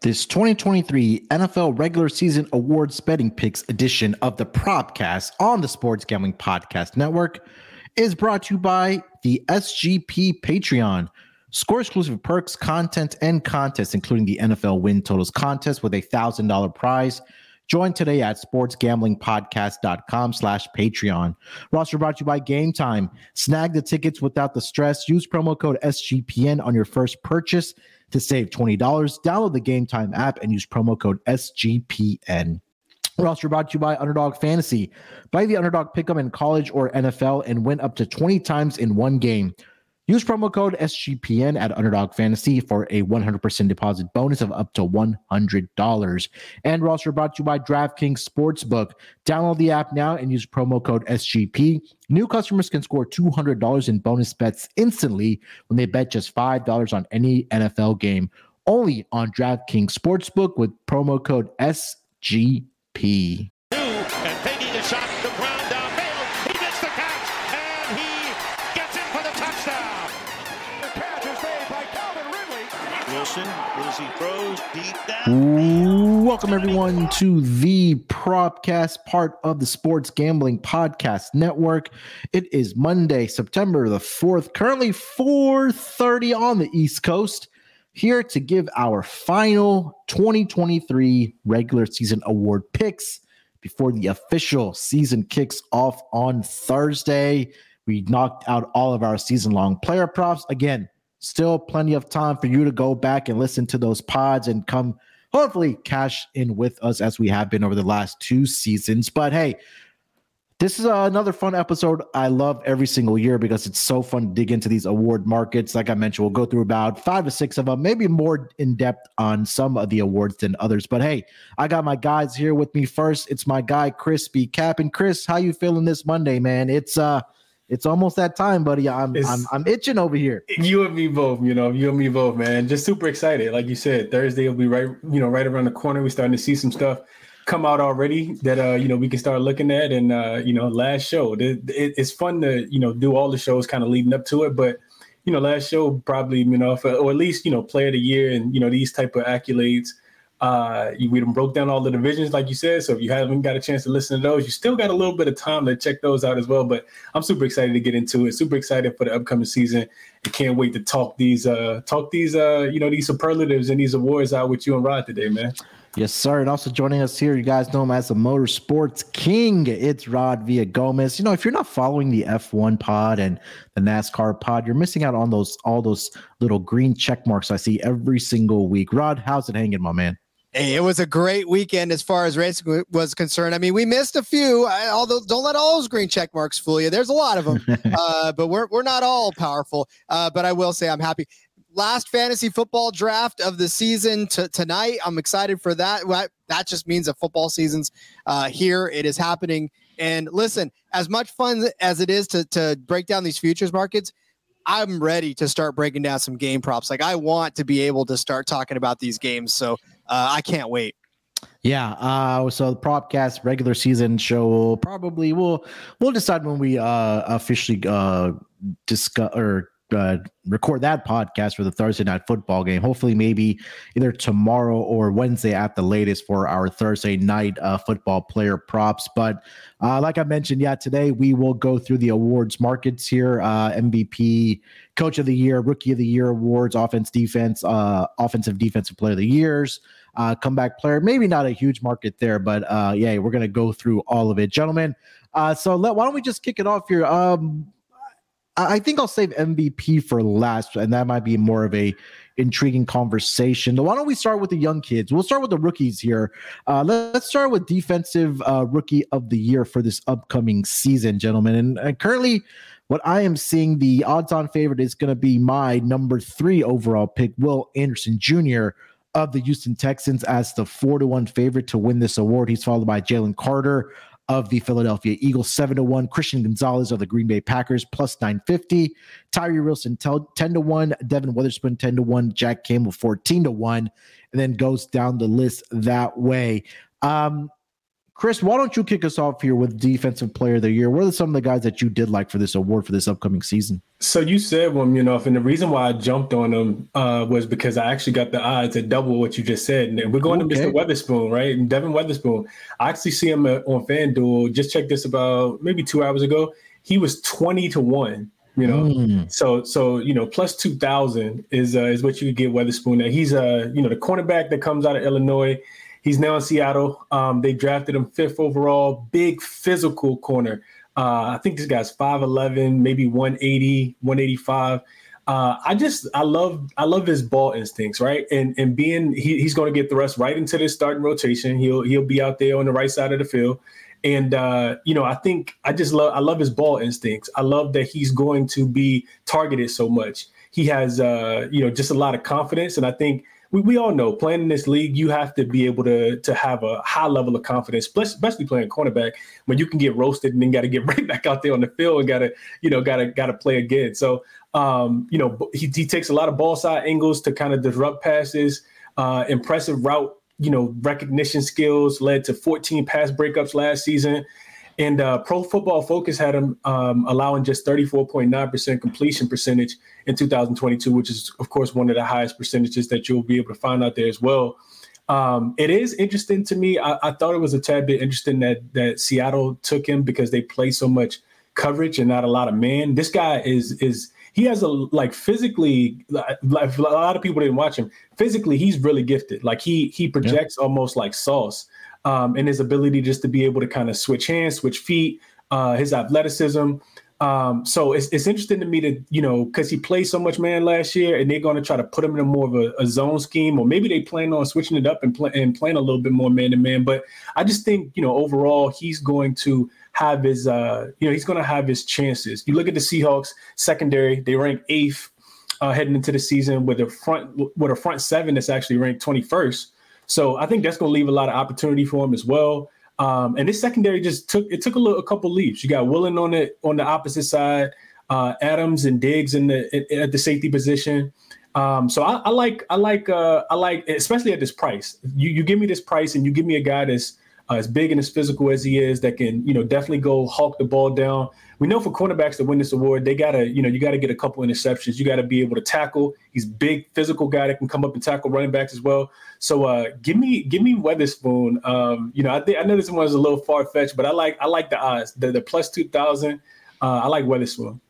This 2023 NFL regular season awards betting picks edition of the Propcast on the Sports Gambling Podcast Network is brought to you by the SGP Patreon. Score exclusive perks, content, and contests, including the NFL win totals contest with a $1,000 prize. Join today at sportsgamblingpodcast.com slash Patreon. Roster brought to you by Game Time. Snag the tickets without the stress. Use promo code SGPN on your first purchase to save $20. Download the Game Time app and use promo code SGPN. We're also brought to you by Underdog Fantasy. Buy the Underdog Pick'em in college or NFL and win up to 20 times in one game. Use promo code SGPN at Underdog Fantasy for a 100% deposit bonus of up to $100. And we're also brought to you by DraftKings Sportsbook. Download the app now and use promo code SGP. New customers can score $200 in bonus bets instantly when they bet just $5 on any NFL game. Only on DraftKings Sportsbook with promo code SGP. As he throws deep down. Welcome everyone to the Propcast, part of the Sports Gambling Podcast Network. It is Monday, September the 4th, currently 4:30 on the East Coast. Here to give our final 2023 regular season award picks before the official season kicks off on Thursday. We knocked out all of our season long player props. Again, still plenty of time for you to go back and listen to those pods and come hopefully cash in with us as we have been over the last two seasons. But hey, this is another fun episode. I love every single year because it's so fun to dig into these award markets. Like I mentioned, we'll go through about five to six of them, maybe more in depth on some of the awards than others. But hey, I got my guys here with me first. It's my guy Chris B. Cap and Chris, how you feeling this Monday, man? It's uh it's almost that time, buddy. I'm It's- I'm I'm itching over here. You and me both, you know, you and me both, man. Just super excited. Like you said, Thursday will be right, you know, right around the corner. We're starting to see some stuff come out already that uh, you know, we can start looking at. And uh, you know, last show, it, it- it's fun to, you know, do all the shows kind of leading up to it. But you know, last show probably, you know, for, or at least, you know, player of the year and you know, these type of accolades. Uh, you, we broke down all the divisions, like you said. So if you haven't got a chance to listen to those, you still got a little bit of time to check those out as well. But I'm super excited to get into it. Super excited for the upcoming season. I can't wait to talk these, uh, talk these, uh, you know, these superlatives and these awards out with you and Rod today, man. Yes, sir. And also joining us here, you guys know him as the Motorsports King. It's Rod Villagomez. You know, if you're not following the F1 pod and the NASCAR pod, you're missing out on those all those little green check marks I see every single week. Rod, how's it hanging, my man? Hey, it was a great weekend as far as racing was concerned. I mean, we missed a few. I, although, don't let all those green check marks fool you. There's a lot of them, uh, but we're we're not all powerful. Uh, but I will say I'm happy. Last fantasy football draft of the season to tonight. I'm excited for that. Well, That just means that football season's uh, here. It is happening. And listen, as much fun as it is to to break down these futures markets, I'm ready to start breaking down some game props. Like I want to be able to start talking about these games. So uh, I can't wait. Yeah. Uh, so the Propcast regular season show will probably we'll we'll decide when we uh officially uh discuss or uh, record that podcast for the Thursday night football game. Hopefully, maybe either tomorrow or Wednesday at the latest for our Thursday night uh, football player props. But uh, like I mentioned, yeah, today we will go through the awards markets here: uh, MVP, Coach of the Year, Rookie of the Year awards, offense, defense, uh, offensive, defensive player of the years uh, comeback player. Maybe not a huge market there, but uh, yeah, we're gonna go through all of it, gentlemen. Uh, so let, why don't we just kick it off here? Um, I think I'll save MVP for last, and that might be more of a intriguing conversation. Why don't we start with the young kids? We'll start with the rookies here. Uh, let, us start with defensive uh, rookie of the year for this upcoming season, gentlemen. And, and currently, what I am seeing, the odds-on favorite is going to be my number three overall pick, Will Anderson Jr. of the Houston Texans, as the four to one favorite to win this award. He's followed by Jalen Carter of the Philadelphia Eagles, seven to one. Christian Gonzalez of the Green Bay Packers, plus nine fifty. Tyree Wilson, ten to one. Devon Witherspoon, ten to one. Jack Campbell, fourteen to one, and then goes down the list that way. Um, Chris, why don't you kick us off here with Defensive Player of the Year? What are some of the guys that you did like for this award for this upcoming season? So you said them, you know, and the reason why I jumped on them uh, was because I actually got the odds at double what you just said. And we're going okay. to Mr. Weatherspoon, right? And Devon Witherspoon. I actually see him on FanDuel. Just checked this about maybe two hours ago. He was 20 to 1 you know mm. so so you know plus 2000 is uh, is what you could get Weatherspoon at. he's a uh, you know the cornerback that comes out of Illinois He's now in Seattle. Um, they drafted him fifth overall, big physical corner. Uh, I think this guy's 5'11, maybe 180, 185. Uh, I just I love I love his ball instincts, right? And and being he, he's going to get thrust right into this starting rotation. He'll he'll be out there on the right side of the field. And uh, you know, I think I just love I love his ball instincts. I love that he's going to be targeted so much. He has uh, you know just a lot of confidence, and I think we, we all know playing in this league, you have to be able to to have a high level of confidence, especially playing cornerback when you can get roasted and then got to get right back out there on the field and got to you know got to got to play again. So um, you know he, he takes a lot of ball side angles to kind of disrupt passes. Uh, impressive route you know recognition skills led to 14 pass breakups last season. And uh, Pro Football Focus had him um, allowing just 34.9% completion percentage in 2022, which is, of course, one of the highest percentages that you'll be able to find out there as well. Um, it is interesting to me. I, I, thought it was a tad bit interesting that that Seattle took him because they play so much coverage and not a lot of man. This guy is is he has a like physically like a lot of people didn't watch him physically he's really gifted like he he projects yeah. almost like sauce um, and his ability just to be able to kind of switch hands, switch feet, uh, his athleticism. Um, so it's, it's interesting to me to, you know, because he played so much man last year and they're going to try to put him in a more of a, a, zone scheme, or maybe they plan on switching it up and, and playing a little bit more man to man. But I just think, you know, overall, he's going to have his, uh, you know, he's going to have his chances. You look at the Seahawks secondary, they rank eighth uh, heading into the season with a front, with a front seven that's actually ranked 21st. So I think that's going to leave a lot of opportunity for him as well. Um, and this secondary just took it took a, little, a couple leaps. You got Woolen on the on the opposite side, uh, Adams and Diggs in the in, at the safety position. Um, so I, I, like I like uh, I like especially at this price. You you give me this price and you give me a guy that's uh, as big and as physical as he is that can you know definitely go hawk the ball down we know for cornerbacks to win this award, they gotta, you know, you gotta get a couple interceptions. You gotta be able to tackle. He's big, physical guy that can come up and tackle running backs as well. So uh, give me, give me Weatherspoon. Um, you know, I think I know this one is a little far fetched, but I like, I like the odds. The, the plus two thousand. Uh, I like Weatherspoon.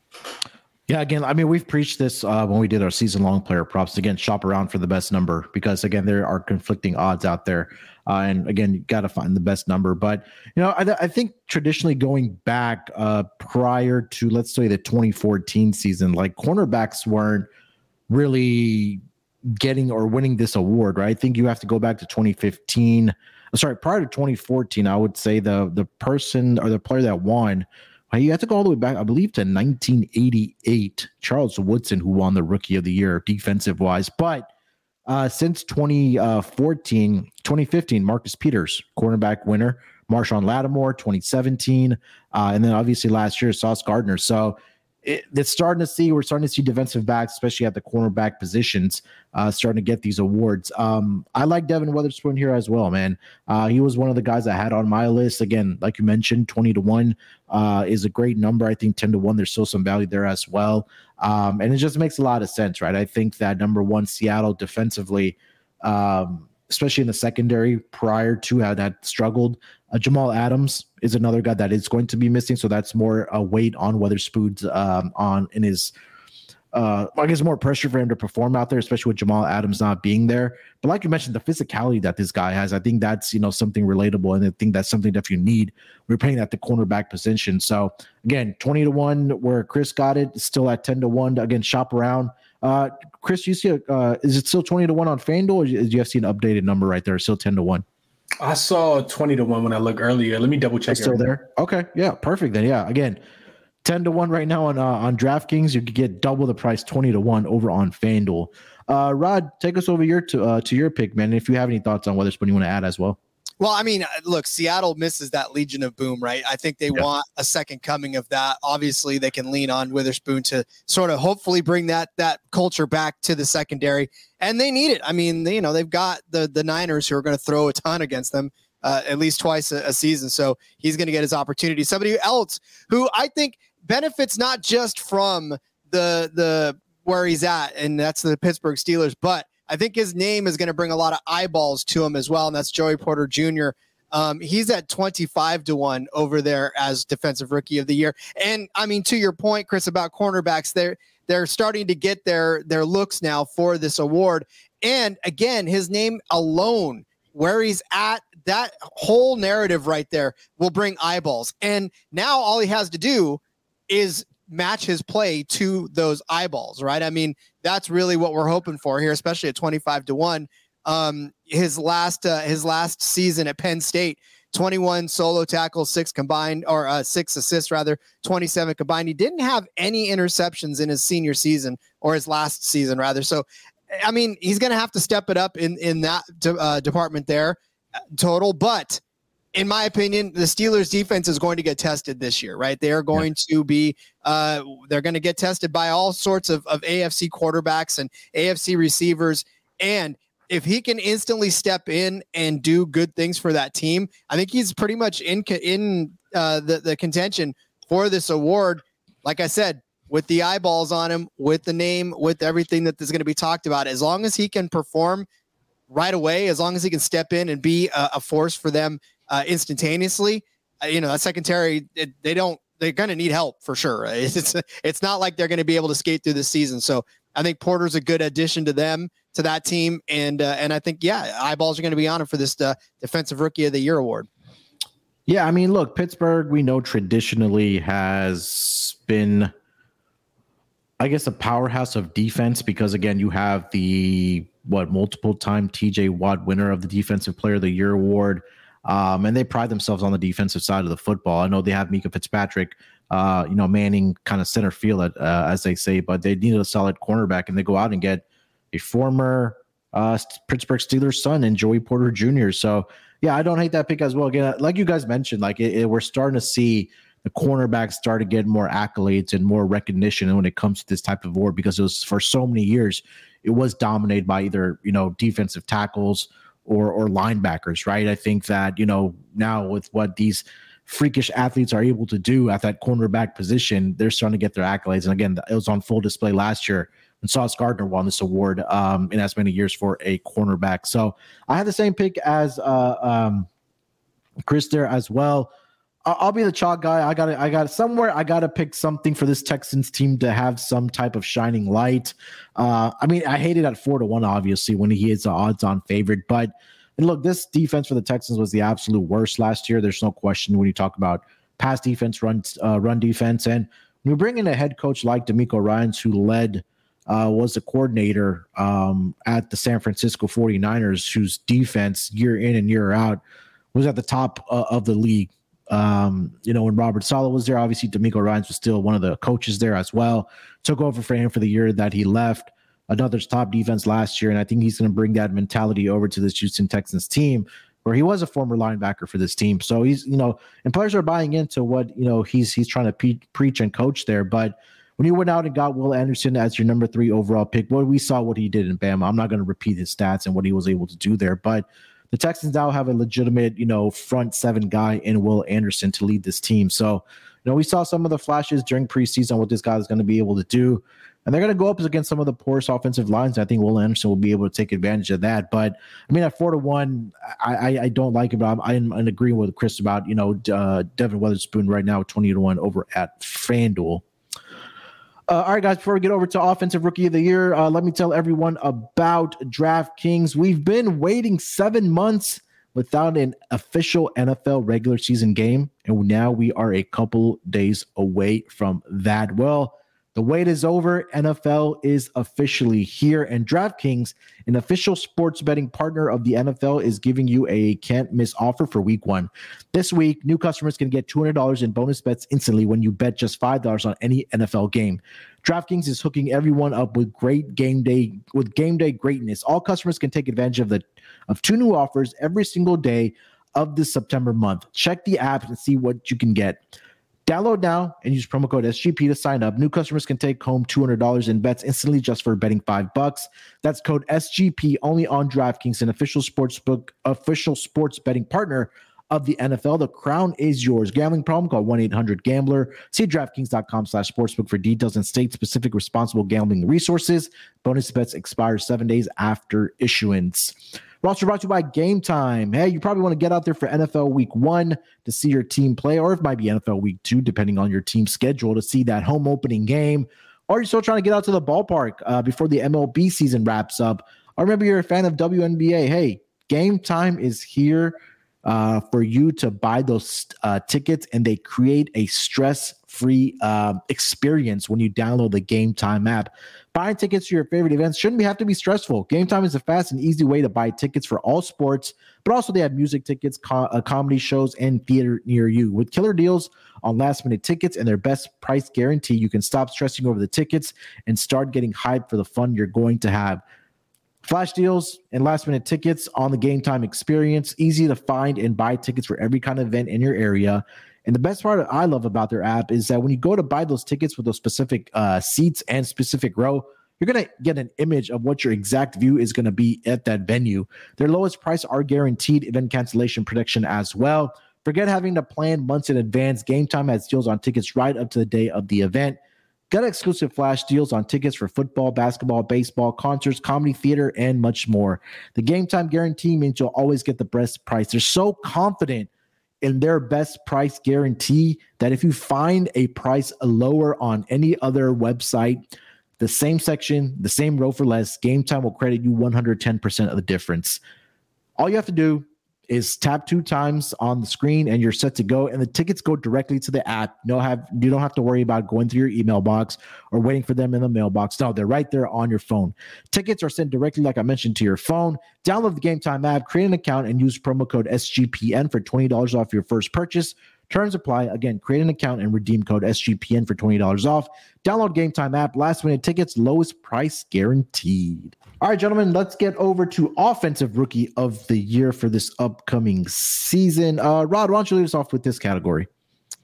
Yeah, again, I mean, we've preached this uh, when we did our season long player props. Again, shop around for the best number because, again, there are conflicting odds out there. Uh, and again, you got to find the best number. But, you know, I, I think traditionally going back uh, prior to, let's say, the 2014 season, like cornerbacks weren't really getting or winning this award, right? I think you have to go back to 2015. Sorry, prior to 2014, I would say the the person or the player that won you have to go all the way back, I believe, to 1988. Charles Woodson, who won the Rookie of the Year defensive wise. But uh, since 2014, 2015, Marcus Peters, cornerback winner. Marshon Lattimore, 2017. Uh, and then obviously last year, Sauce Gardner. So it, it's starting to see we're starting to see defensive backs, especially at the cornerback positions, uh, starting to get these awards. Um, I like Devon Witherspoon here as well, man. Uh, he was one of the guys I had on my list. Again, like you mentioned, twenty to one uh, is a great number. I think ten to one, there's still some value there as well, um, and it just makes a lot of sense, right? I think that number one, Seattle defensively. Um, especially in the secondary prior to how that struggled. Uh, Jamal Adams is another guy that is going to be missing, so that's more a weight on Weatherspoon's um, on in his. Uh, I guess more pressure for him to perform out there, especially with Jamal Adams not being there. But like you mentioned, the physicality that this guy has, I think that's you know something relatable, and I think that's something that you need. We're playing at the cornerback position, so again, twenty to one where Chris got it, still at ten to one. Again, shop around. Uh, Chris, you see, uh, is it still 20 to 1 on FanDuel or do you have seen an updated number right there? Still 10 to 1. I saw 20 to 1 when I looked earlier. Let me double check. still there. Okay. Yeah. Perfect. Then, yeah. Again, 10 to 1 right now on uh, on DraftKings. You could get double the price, 20 to 1 over on FanDuel. Uh, Rod, take us over your to, uh, to your pick, man. If you have any thoughts on Witherspoon you want to add as well. Well, I mean, uh, look, Seattle misses that Legion of Boom, right? I think they yeah. want a second coming of that. Obviously, they can lean on Witherspoon to sort of hopefully bring that that culture back to the secondary, and they need it. I mean, they, you know, they've got the the Niners who are going to throw a ton against them. uh, at least twice a, a season. So he's going to get his opportunity. Somebody else who I think benefits not just from the the where he's at, and that's the Pittsburgh Steelers, but I think his name is going to bring a lot of eyeballs to him as well, and that's Joey Porter Jr. Um, he's at 25 to 1 over there as defensive rookie of the year. And I mean, to your point, Chris, about cornerbacks, they're they're starting to get their their looks now for this award. And again, his name alone, where he's at, that whole narrative right there will bring eyeballs. And now all he has to do is match his play to those eyeballs, right? I mean, that's really what we're hoping for here, especially at 25 to 1 um, his last uh, his last season at Penn State. 21 solo tackles, six combined, or uh, six assists rather, 27 combined. He didn't have any interceptions in his senior season or his last season rather. So, I mean, he's going to have to step it up in in that uh, department there uh, total. But in my opinion, the Steelers defense is going to get tested this year, right? They are going yeah. to be, uh, they're going to get tested by all sorts of, of AFC quarterbacks and AFC receivers. And if he can instantly step in and do good things for that team, I think he's pretty much in in uh, the the contention for this award. Like I said, with the eyeballs on him, with the name, with everything that is going to be talked about, as long as he can perform right away, as long as he can step in and be a, a force for them uh, instantaneously, uh, you know, that secondary it, they don't they're going to need help for sure. It's it's not like they're going to be able to skate through this season. So I think Porter's a good addition to them to that team, and uh, and I think yeah, eyeballs are going to be on him for this uh, defensive rookie of the year award. Yeah, I mean, look, Pittsburgh we know traditionally has been, I guess, a powerhouse of defense because again, you have the what multiple time T.J. Watt winner of the Defensive Player of the Year award. Um, and they pride themselves on the defensive side of the football. I know they have Minkah Fitzpatrick, uh, you know, manning kind of center field, uh, as they say, but they needed a solid cornerback, and they go out and get a former uh, Pittsburgh Steelers son and Joey Porter Jr. So yeah, I don't hate that pick as well. Again, like you guys mentioned, like it, it, we're starting to see the cornerbacks start to get more accolades and more recognition when it comes to this type of award because it was for so many years it was dominated by either you know defensive tackles or or linebackers, right? I think that you know now with what these freakish athletes are able to do at that cornerback position, they're starting to get their accolades. And again, it was on full display last year and Sauce Gardner won this award um, in as many years for a cornerback. So I had the same pick as uh, um, Chris there as well. I'll be the chalk guy. I got to I got somewhere. I got to pick something for this Texans team to have some type of shining light. Uh, I mean, I hate it at four to one, obviously, when he is the odds-on favorite. But and look, this defense for the Texans was the absolute worst last year. There's no question when you talk about pass defense, run uh, run defense, and you bring in a head coach like DeMeco Ryans, who led uh, was the coordinator um, at the San Francisco 49ers, whose defense year in and year out was at the top uh, of the league. Um, you know, when Robert Saleh was there, obviously DeMeco Ryans was still one of the coaches there as well. Took over for him for the year that he left. Another top defense last year, and I think he's going to bring that mentality over to this Houston Texans team, where he was a former linebacker for this team. So he's, you know, and players are buying into what you know he's he's trying to pe- preach and coach there. But when you went out and got Will Anderson as your number three overall pick, well, we saw what he did in Bama. I'm not going to repeat his stats and what he was able to do there, but the Texans now have a legitimate, you know, front seven guy in Will Anderson to lead this team. So, you know, we saw some of the flashes during preseason what this guy is going to be able to do. And they're going to go up against some of the poorest offensive lines. I think Will Anderson will be able to take advantage of that. But I mean, at four to one, I I, I don't like it. But I'm, I'm, agreeing with Chris about you know uh, Devon Witherspoon right now, twenty to one over at FanDuel. Uh, all right, guys, before we get over to Offensive Rookie of the Year, uh, let me tell everyone about DraftKings. We've been waiting seven months without an official NFL regular season game, and now we are a couple days away from that. Well, the wait is over. NFL is officially here, and DraftKings, an official sports betting partner of the NFL, is giving you a can't miss offer for week one. This week, new customers can get $200 in bonus bets instantly when you bet just $5 on any NFL game. DraftKings is hooking everyone up with great game day with game day greatness. All customers can take advantage of the of two new offers every single day of this September month. Check the app and see what you can get. Download now and use promo code SGP to sign up. New customers can take home $200 in bets instantly just for betting 5 bucks. That's code SGP only on DraftKings, an official sports book official sports betting partner of the NFL. The crown is yours. Gambling problem? Call 1-800-GAMBLER. See DraftKings.com slash sportsbook for details and state-specific responsible gambling resources. Bonus bets expire seven days after issuance. We're also brought to you by Game Time. Hey, you probably want to get out there for NFL Week One to see your team play, or it might be NFL Week Two, depending on your team's schedule, to see that home opening game. Or you're still trying to get out to the ballpark uh, before the MLB season wraps up. Or maybe you're a fan of WNBA. Hey, Game Time is here uh, for you to buy those uh, tickets, and they create a stress-free uh, experience when you download the Game Time app. Buying tickets to your favorite events shouldn't have to be stressful. Game Time is a fast and easy way to buy tickets for all sports, but also they have music tickets, co- uh, comedy shows, and theater near you. With killer deals on last-minute tickets and their best price guarantee, you can stop stressing over the tickets and start getting hyped for the fun you're going to have. Flash deals and last minute tickets on the game time experience. Easy to find and buy tickets for every kind of event in your area. And the best part I love about their app is that when you go to buy those tickets with those specific uh, seats and specific row, you're going to get an image of what your exact view is going to be at that venue. Their lowest price are guaranteed event cancellation protection as well. Forget having to plan months in advance. Game Time has deals on tickets right up to the day of the event. Got exclusive flash deals on tickets for football, basketball, baseball, concerts, comedy, theater, and much more. The game time guarantee means you'll always get the best price. They're so confident in their best price guarantee that if you find a price lower on any other website, the same section, the same row for less, game time will credit you 110% of the difference. All you have to do is tap two times on the screen and you're set to go. And the tickets go directly to the app. No have you don't have to worry about going through your email box or waiting for them in the mailbox. No they're right there on your phone. Tickets are sent directly like i mentioned to your phone. Download the game time app create an account and use promo code sgpn for $20 off your first purchase Terms apply. Again, create an account and redeem code SGPN for $20 off. Download Game Time app. Last minute tickets, lowest price guaranteed. All right, gentlemen, let's get over to offensive rookie of the year for this upcoming season. Uh, Rod, why don't you lead us off with this category?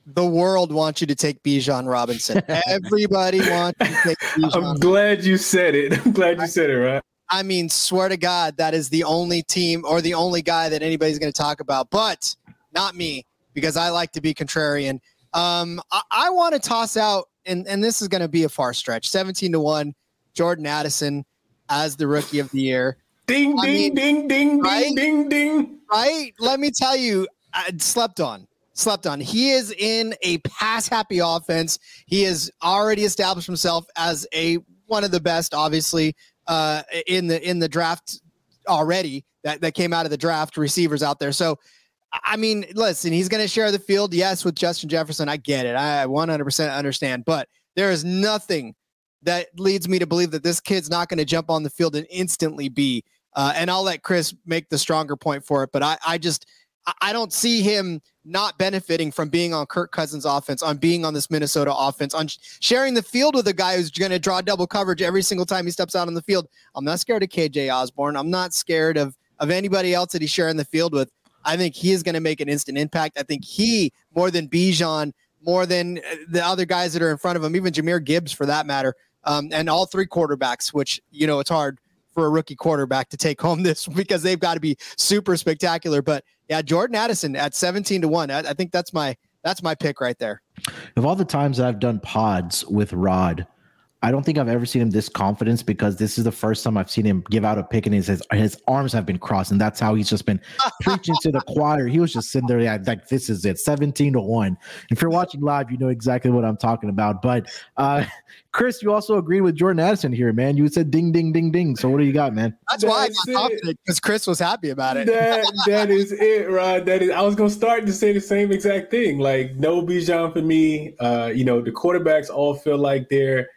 The world wants you to take Bijan Robinson. Everybody wants you to take Bijan. I'm glad you said it. I'm glad you said it, right? I mean, swear to God, that is the only team or the only guy that anybody's going to talk about, but not me because I like to be contrarian. Um, I, I want to toss out, and, and this is going to be a far stretch 17 to 1, Jordan Addison as the rookie of the year. Ding, I ding, mean, ding, ding, right? ding, ding, ding. Right? Let me tell you, I slept on. Slept on. He is in a pass happy offense. He has already established himself as a one of the best, obviously, uh, in the in the draft already that, that came out of the draft receivers out there. So I mean, listen, he's going to share the field, yes, with Justin Jefferson. I get it. I 100% understand. But there is nothing that leads me to believe that this kid's not going to jump on the field and instantly be. Uh, and I'll let Chris make the stronger point for it. But I, I just, I don't see him not benefiting from being on Kirk Cousins' offense, on being on this Minnesota offense, on sharing the field with a guy who's going to draw double coverage every single time he steps out on the field. I'm not scared of KJ Osborn. I'm not scared of of anybody else that he's sharing the field with. I think he is going to make an instant impact. I think he, more than Bijan, more than uh, the other guys that are in front of him, even Jahmyr Gibbs for that matter, um, and all three quarterbacks, which, you know, it's hard for a rookie quarterback to take home this because they've got to be super spectacular. But yeah, Jordan Addison at 17 to 1. I, I think that's my that's my pick right there. Of all the times that I've done pods with Rod, I don't think I've ever seen him this confidence because this is the first time I've seen him give out a pick and his his, his arms have been crossed and that's how he's just been preaching to the choir. He was just sitting there yeah, like this is it, seventeen to one. If you're watching live, you know exactly what I'm talking about. But uh, Chris, you also agreed with Jordan Addison here, man. You said ding ding ding ding. So what do you got, man? That's why I That's got it. confident because Chris was happy about it. That that is it, Rod. That is. I was gonna start to say the same exact thing. Like no Bijan for me. Uh, you know, the quarterbacks all feel like they're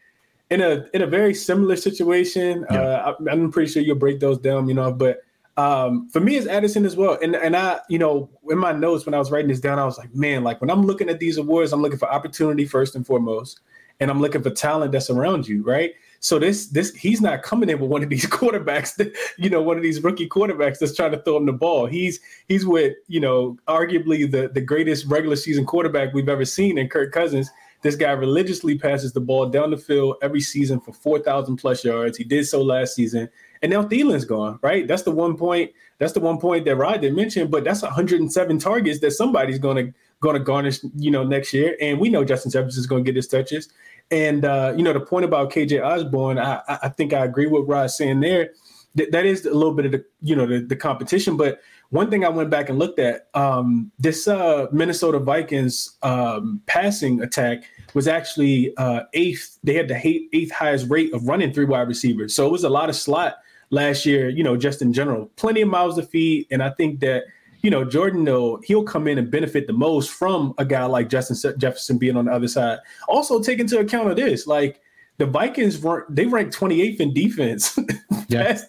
in a in a very similar situation. Yeah. Uh, I, I'm pretty sure you'll break those down. You know, but um, for me, it's Addison as well. And and I, you know, in my notes when I was writing this down, I was like, man, like when I'm looking at these awards, I'm looking for opportunity first and foremost, and I'm looking for talent that's around you, right? So this this he's not coming in with one of these quarterbacks, that, you know, one of these rookie quarterbacks that's trying to throw him the ball. He's he's with you know arguably the the greatest regular season quarterback we've ever seen in Kirk Cousins. This guy religiously passes the ball down the field every season for four thousand plus yards. He did so last season, and now Thielen's gone. Right, that's the one point. That's the one point that Rod didn't mention, but that's 107 targets that somebody's going to going to garnish, you know, next year. And we know Justin Jefferson is going to get his touches. And uh, you know, the point about KJ Osborn, I, I think I agree with Rod saying there. That, that is a little bit of the you know the, the competition. But one thing I went back and looked at um, this uh, Minnesota Vikings um, passing attack was actually uh, eighth. They had the eighth highest rate of running three wide receivers. So it was a lot of slot last year. You know, just in general, plenty of miles to feed. And I think that you know, Jordan, though, he'll come in and benefit the most from a guy like Justin Jefferson being on the other side. Also, take into account of this, like the Vikings weren't they ranked 28th in defense. Yeah.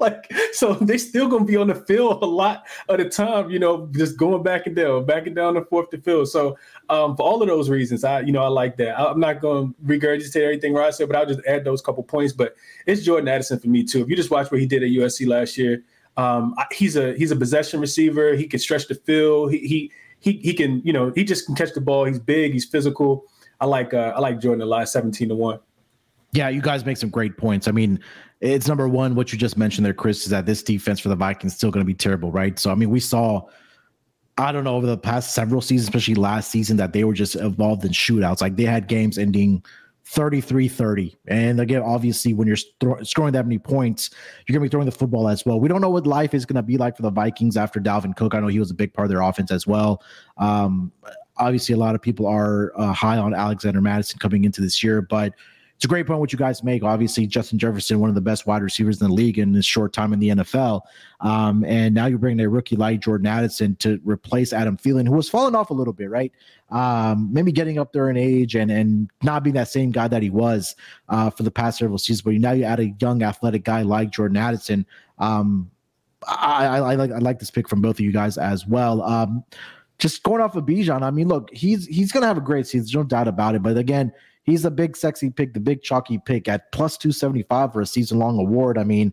like so they still gonna be on the field a lot of the time, you know, just going back and down, back and down the fourth to field. So um, for all of those reasons, I you know I like that. I'm not gonna regurgitate everything Rod said, but I'll just add those couple points. But it's Jordan Addison for me too. If you just watch what he did at USC last year, um, he's a he's a possession receiver. He can stretch the field. He he he, he can you know he just can catch the ball. He's big. He's physical. I like uh, I like Jordan a lot. Seventeen to one. Yeah, you guys make some great points. I mean, it's number one. What you just mentioned there, Chris, is that this defense for the Vikings still going to be terrible, right? So I mean, we saw. I don't know over the past several seasons, especially last season, that they were just involved in shootouts. Like they had games ending 33 30. And again, obviously, when you're th- scoring that many points, you're going to be throwing the football as well. We don't know what life is going to be like for the Vikings after Dalvin Cook. I know he was a big part of their offense as well. Um, obviously, a lot of people are uh, high on Alexander Mattison coming into this year, but it's a great point what you guys make. Obviously, Justin Jefferson, one of the best wide receivers in the league in his short time in the NFL. Um, and now you're bringing a rookie like Jordan Addison to replace Adam Thielen, who was falling off a little bit, right? Um, maybe getting up there in age and and not being that same guy that he was uh, for the past several seasons. But now you add a young athletic guy like Jordan Addison. Um, I, I, I, like I like this pick from both of you guys as well. Um, just going off of Bijan, I mean, look, he's he's gonna have a great season, no doubt about it. But again, he's a big sexy pick, the big chalky pick at plus 275 for a season long award. I mean,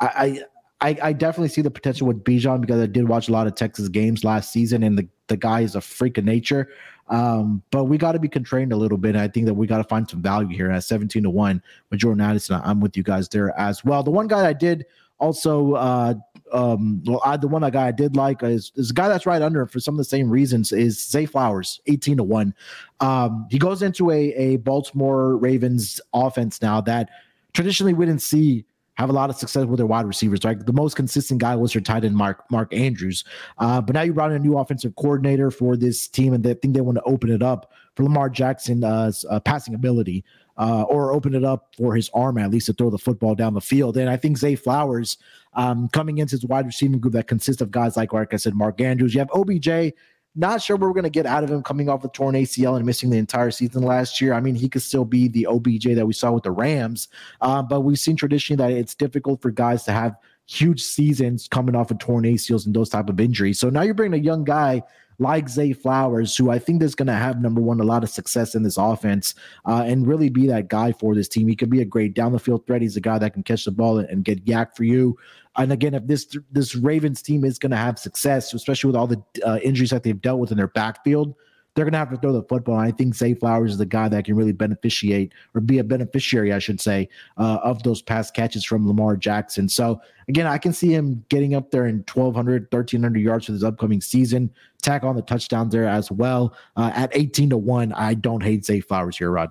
I, I I definitely see the potential with Bijan because I did watch a lot of Texas games last season, and the, the guy is a freak of nature. Um, but we got to be constrained a little bit. I think that we got to find some value here at 17 to 1 with Jordan Addison. I'm with you guys there as well. The one guy I did also uh, um, well, I, the one guy I did like is, is a guy that's right under for some of the same reasons is Zay Flowers, 18 to 1. Um, he goes into a, a Baltimore Ravens offense now that traditionally we didn't see have a lot of success with their wide receivers. Right, the most consistent guy was your tight end Mark Mark Andrews. Uh, but now you brought in a new offensive coordinator for this team, and they think they want to open it up for Lamar Jackson's uh, uh, passing ability uh, or open it up for his arm at least to throw the football down the field. And I think Zay Flowers um, coming into his wide receiving group that consists of guys like, like I said, Mark Andrews. You have OBJ. Not sure what we're going to get out of him coming off a torn ACL and missing the entire season last year. I mean, he could still be the OBJ that we saw with the Rams, uh, but we've seen traditionally that it's difficult for guys to have huge seasons coming off of torn ACLs and those type of injuries. So now you're bringing a young guy like Zay Flowers, who I think is going to have number one a lot of success in this offense uh, and really be that guy for this team. He could be a great down the field threat. He's a guy that can catch the ball and, get YAC for you. And again, if this this Ravens team is going to have success, especially with all the uh, injuries that they've dealt with in their backfield, they're going to have to throw the football. I think Zay Flowers is the guy that can really beneficiate or be a beneficiary, I should say, uh, of those pass catches from Lamar Jackson. So again, I can see him getting up there in 1,200, 1,300 yards for this upcoming season. Tack on the touchdowns there as well. Uh, at 18 to 1, I don't hate Zay Flowers here, Rod.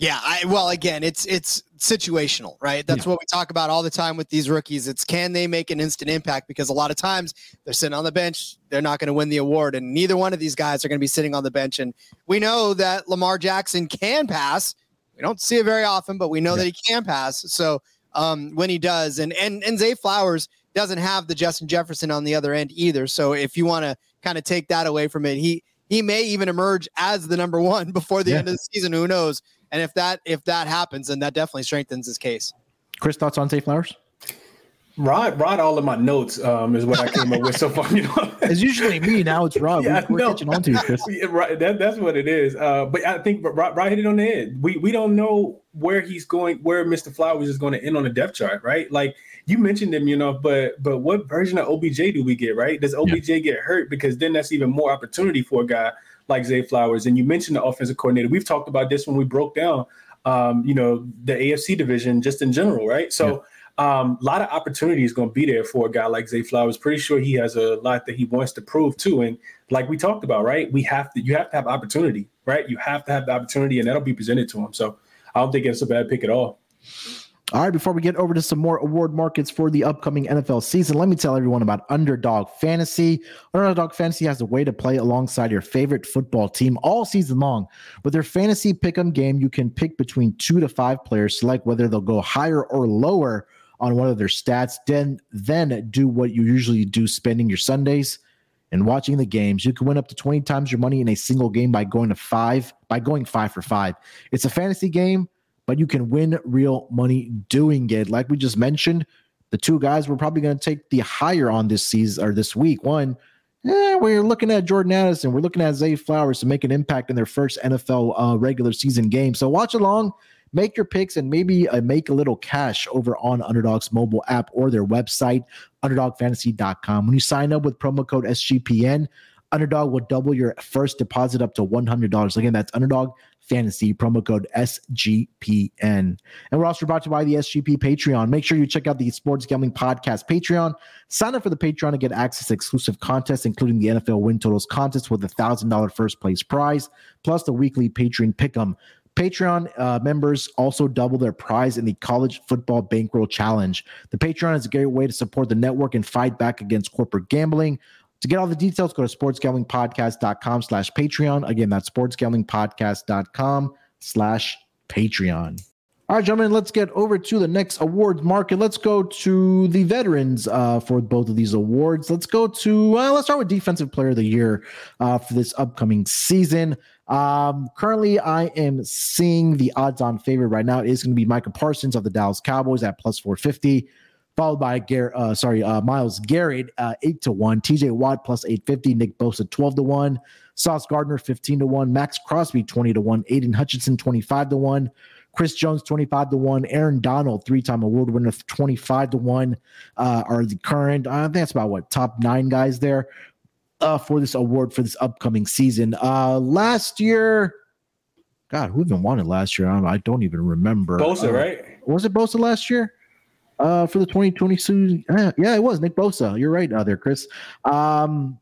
Yeah, I well again, it's it's situational, right? That's yeah. what we talk about all the time with these rookies. It's can they make an instant impact because a lot of times they're sitting on the bench, they're not going to win the award and neither one of these guys are going to be sitting on the bench and we know that Lamar Jackson can pass. We don't see it very often, but we know yeah. that he can pass. So, um, when he does and and and Zay Flowers doesn't have the Justin Jefferson on the other end either. So if you want to kind of take that away from it, he he may even emerge as the number 1 before the yeah. end of the season, who knows? And if that if that happens, then that definitely strengthens his case. Chris, thoughts on Zay Flowers? Rod, Rod, all of my notes um, is what I came up with so far. You know, it's usually me now. It's Rod. Yeah, we're, we're no. catching on to you, Chris. Yeah, right, that, that's what it is. Uh, but I think Rod, Rod hit it on the head. We we don't know where he's going, where Mr. Flowers is going to end on the depth chart, right? Like you mentioned him, you know, but but what version of OBJ do we get, right? Does OBJ get hurt? Because then that's even more opportunity for a guy like Zay Flowers. And you mentioned the offensive coordinator. We've talked about this when we broke down, um, you know, the AFC division just in general, right? So. Um, a lot of opportunity is going to be there for a guy like Zay Flowers. Pretty sure he has a lot that he wants to prove too. And like we talked about, right? We have to, you have to have opportunity, right? You have to have the opportunity, and that'll be presented to him. So I don't think it's a bad pick at all. All right, before we get over to some more award markets for the upcoming NFL season, let me tell everyone about Underdog Fantasy. Underdog Fantasy has a way to play alongside your favorite football team all season long. With their fantasy pick'em game, you can pick between two to five players, select whether they'll go higher or lower on one of their stats, then then do what you usually do, spending your Sundays and watching the games. You can win up to 20 times your money in a single game by going to five, by going five for five. It's a fantasy game but you can win real money doing it. Like we just mentioned, the two guys we're probably going to take the higher on this season or this week. One, eh, we're looking at Jordan Addison. We're looking at Zay Flowers to make an impact in their first NFL uh, regular season game. So watch along, make your picks, and maybe uh, make a little cash over on Underdog's mobile app or their website, underdogfantasy.com. When you sign up with promo code SGPN, Underdog will double your first deposit up to $100. Again, that's Underdog Fantasy, promo code SGPN. And we're also brought to you by the SGP Patreon. Make sure you check out the Sports Gambling Podcast Patreon. Sign up for the Patreon to get access to exclusive contests, including the NFL Win Totals contest with a $1,000 first place prize, plus the weekly Patreon Pick'em. Patreon uh, members also double their prize in the College Football Bankroll Challenge. The Patreon is a great way to support the network and fight back against corporate gambling. To get all the details, go to sportsgamblingpodcast.com slash Patreon. Again, that's sportsgamblingpodcast.com slash Patreon. All right, gentlemen, let's get over to the next awards market. Let's go to the veterans uh, for both of these awards. Let's go to, uh, let's start with Defensive Player of the Year uh, for this upcoming season. Um, currently, I am seeing the odds on favorite right now. Is going to be Micah Parsons of the Dallas Cowboys at plus 450 followed by Gar- uh, sorry, uh, Myles Garrett, uh, eight to one, TJ Watt plus 850, Nick Bosa 12 to one, Sauce Gardner 15 to one, Maxx Crosby 20 to one, Aidan Hutchinson 25 to one, Chris Jones 25 to one, Aaron Donald, three time award winner 25 to one, uh, are the current, I think that's about what, top nine guys there uh, for this award for this upcoming season. Uh, last year, God, who even won it last year? I, I don't even remember. Bosa, Uh, right? Was it Bosa last year? Uh, for the 2020 season, yeah, yeah, it was Nick Bosa. You're right out there, Chris. Um,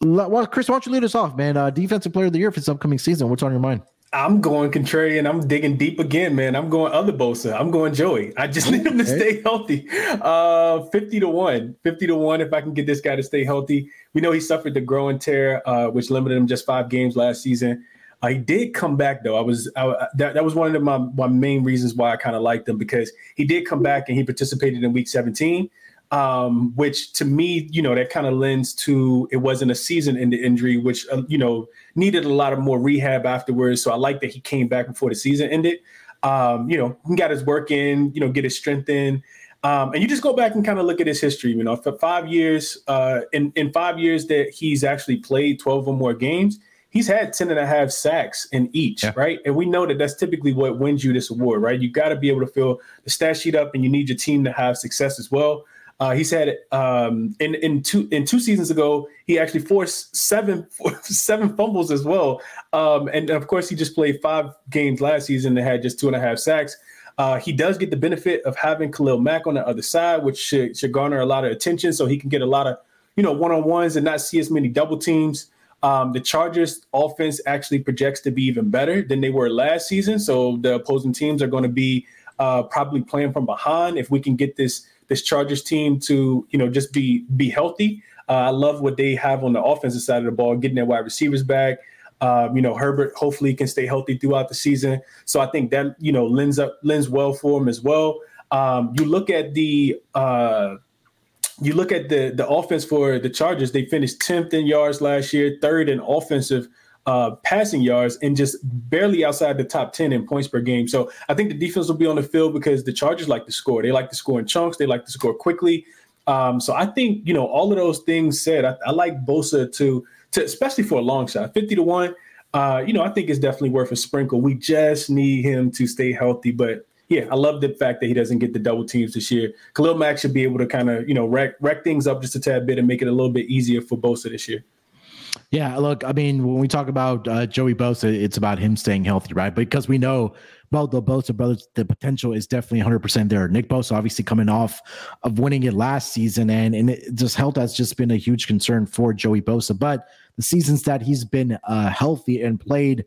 well, Chris, why don't you lead us off, man? Uh, defensive player of the year for this upcoming season. What's on your mind? I'm going contrarian. I'm digging deep again, man. I'm going other Bosa. I'm going Joey. I just need him to stay healthy. Uh, 50 to 1. 50 to 1 if I can get this guy to stay healthy. We know he suffered the groin tear, uh, which limited him just five games last season. He did come back though. I was I, that, that was one of my, my main reasons why I kind of liked him because he did come back and he participated in week 17 um, which to me, you know, that kind of lends to it wasn't a season in the injury, which uh, you know needed a lot of more rehab afterwards. So I like that he came back before the season ended. Um, you know, he got his work in, you know, get his strength in. Um, and you just go back and kind of look at his history. You know, for five years, uh, in in five years that he's actually played twelve or more games, he's had 10 and a half sacks in each, Yeah. right? And we know that that's typically what wins you this award, right? You got to be able to fill the stat sheet up, and you need your team to have success as well. Uh, he's had um, in in two in two seasons ago, he actually forced seven seven fumbles as well, um, and of course he just played five games last season and had just two and a half sacks. Uh, he does get the benefit of having Khalil Mack on the other side, which should, should garner a lot of attention, so he can get a lot of you know one on ones and not see as many double teams. Um, the Chargers offense actually projects to be even better than they were last season. So the opposing teams are going to be uh, probably playing from behind. If we can get this this Chargers team to you know just be be healthy, uh, I love what they have on the offensive side of the ball, getting their wide receivers back. Um, you know Herbert hopefully can stay healthy throughout the season. So I think that you know lends up lends well for him as well. Um, you look at the uh, you look at the the offense for the Chargers. They finished tenth in yards last year, third in offensive uh, passing yards and just barely outside the top 10 in points per game. So I think the defense will be on the field because the Chargers like to score. They like to score in chunks, they like to score quickly. Um, so I think, you know, all of those things said, I, I like Bosa to, to, especially for a long shot, 50 to 1. Uh, you know, I think it's definitely worth a sprinkle. We just need him to stay healthy. But yeah, I love the fact that he doesn't get the double teams this year. Khalil Mack should be able to kind of, you know, rack, rack things up just a tad bit and make it a little bit easier for Bosa this year. Yeah, look, I mean, when we talk about uh, Joey Bosa, it's about him staying healthy, right? Because we know both the Bosa brothers, the potential is definitely 100% there. Nick Bosa obviously coming off of winning it last season, and, and it just health has just been a huge concern for Joey Bosa. But the seasons that he's been uh, healthy and played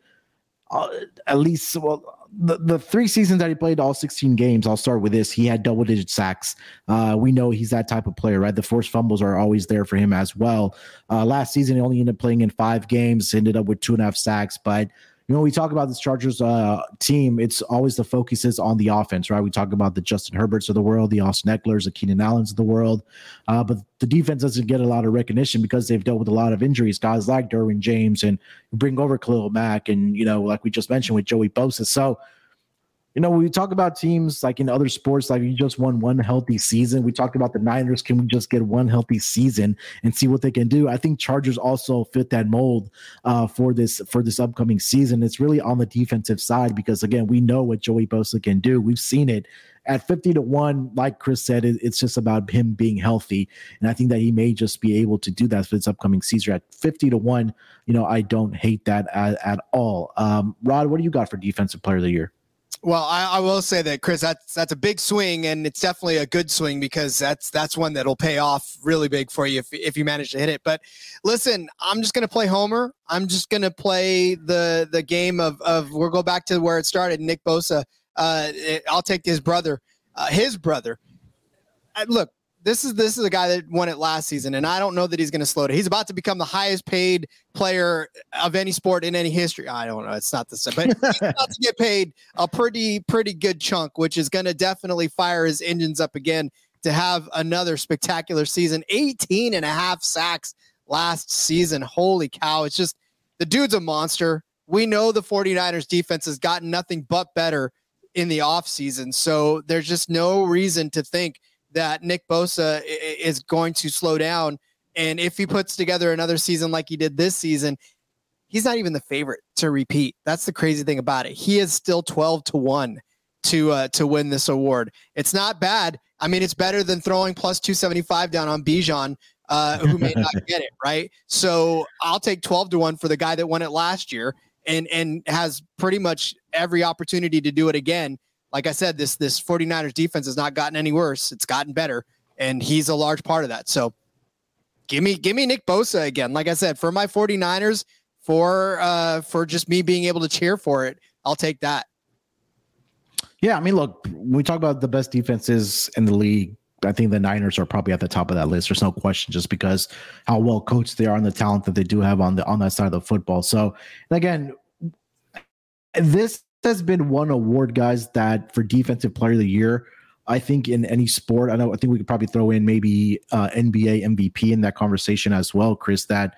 uh, at least, well, the, the three seasons that he played all 16 games, I'll start with this. He had double digit sacks. Uh, we know he's that type of player, right? The forced fumbles are always there for him as well. Uh, last season, he only ended up playing in five games, ended up with two and a half sacks, but you know, we talk about this Chargers uh, team, it's always the focus is on the offense, right? We talk about the Justin Herberts of the world, the Austin Ekelers, the Keenan Allens of the world. Uh, but the defense doesn't get a lot of recognition because they've dealt with a lot of injuries, guys like Derwin James and bring over Khalil Mack and, you know, like we just mentioned with Joey Bosa. So, you know, we talk about teams like in other sports, like you just won one healthy season. We talked about the Niners. Can we just get one healthy season and see what they can do? I think Chargers also fit that mold uh, for this for this upcoming season. It's really on the defensive side because again, we know what Joey Bosa can do. We've seen it at 50 to 1 like chris said it's just about him being healthy and i think that he may just be able to do that for this upcoming season at 50 to 1 you know i don't hate that at, at all um, rod what do you got for defensive player of the year well, I, I, will say that Chris, that's that's a big swing, and it's definitely a good swing because that's that's one that'll pay off really big for you if if you manage to hit it. But listen, I'm just gonna play Homer. I'm just gonna play the the game of of we'll go back to where it started. Nick Bosa. Uh, I'll take his brother, uh, his brother. Uh, look, this is this is a guy that won it last season, and I don't know that he's going to slow down. He's about to become the highest paid player of any sport in any history. I don't know. It's not the same, but he's about to get paid a pretty pretty good chunk, which is going to definitely fire his engines up again to have another spectacular season. 18 and a half sacks last season. Holy cow. It's just the dude's a monster. We know the 49ers defense has gotten nothing but better in the offseason. So there's just no reason to think that Nick Bosa is going to slow down. And if he puts together another season like he did this season, he's not even the favorite to repeat. That's the crazy thing about it. He is still 12 to 1 to uh, to win this award. It's not bad. I mean, it's better than throwing plus 275 down on Bijan, uh, who may not get it, right? So I'll take 12 to 1 for the guy that won it last year and and has pretty much every opportunity to do it again like I said, this this 49ers defense has not gotten any worse. It's gotten better, and he's a large part of that. So give me give me Nick Bosa again. Like I said, for my 49ers, for uh for just me being able to cheer for it, I'll take that. Yeah, I mean, look, we talk about the best defenses in the league, I think the Niners are probably at the top of that list. There's no question, just because how well coached they are and the talent that they do have on the on that side of the football. So, again, this has been one award, guys, that for defensive player of the year, I think in any sport, I know I think we could probably throw in maybe uh, NBA MVP in that conversation as well, Chris. That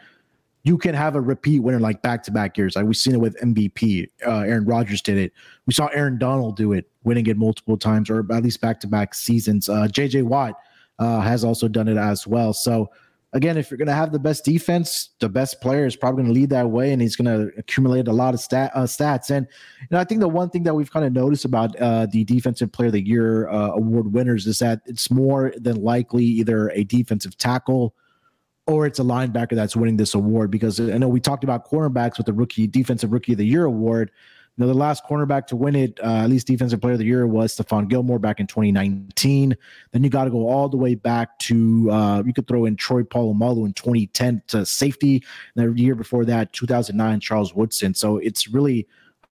you can have a repeat winner like back to back years. Like we've seen it with MVP. Uh, Aaron Rodgers did it. We saw Aaron Donald do it, winning it multiple times or at least back to back seasons. Uh, JJ Watt uh, has also done it as well. So again, if you're going to have the best defense, the best player is probably going to lead that way, and he's going to accumulate a lot of stat, uh, stats. And you know, I think the one thing that we've kind of noticed about uh, the Defensive Player of the Year uh, award winners is that it's more than likely either a defensive tackle or it's a linebacker that's winning this award. Because I know we talked about cornerbacks with the rookie Defensive Rookie of the Year award the last cornerback to win it, uh, at least defensive player of the year, was Stephon Gilmore back in 2019. Then you got to go all the way back to uh, you could throw in Troy Polamalu in 2010 to safety. And the year before that, 2009, Charles Woodson. So it's really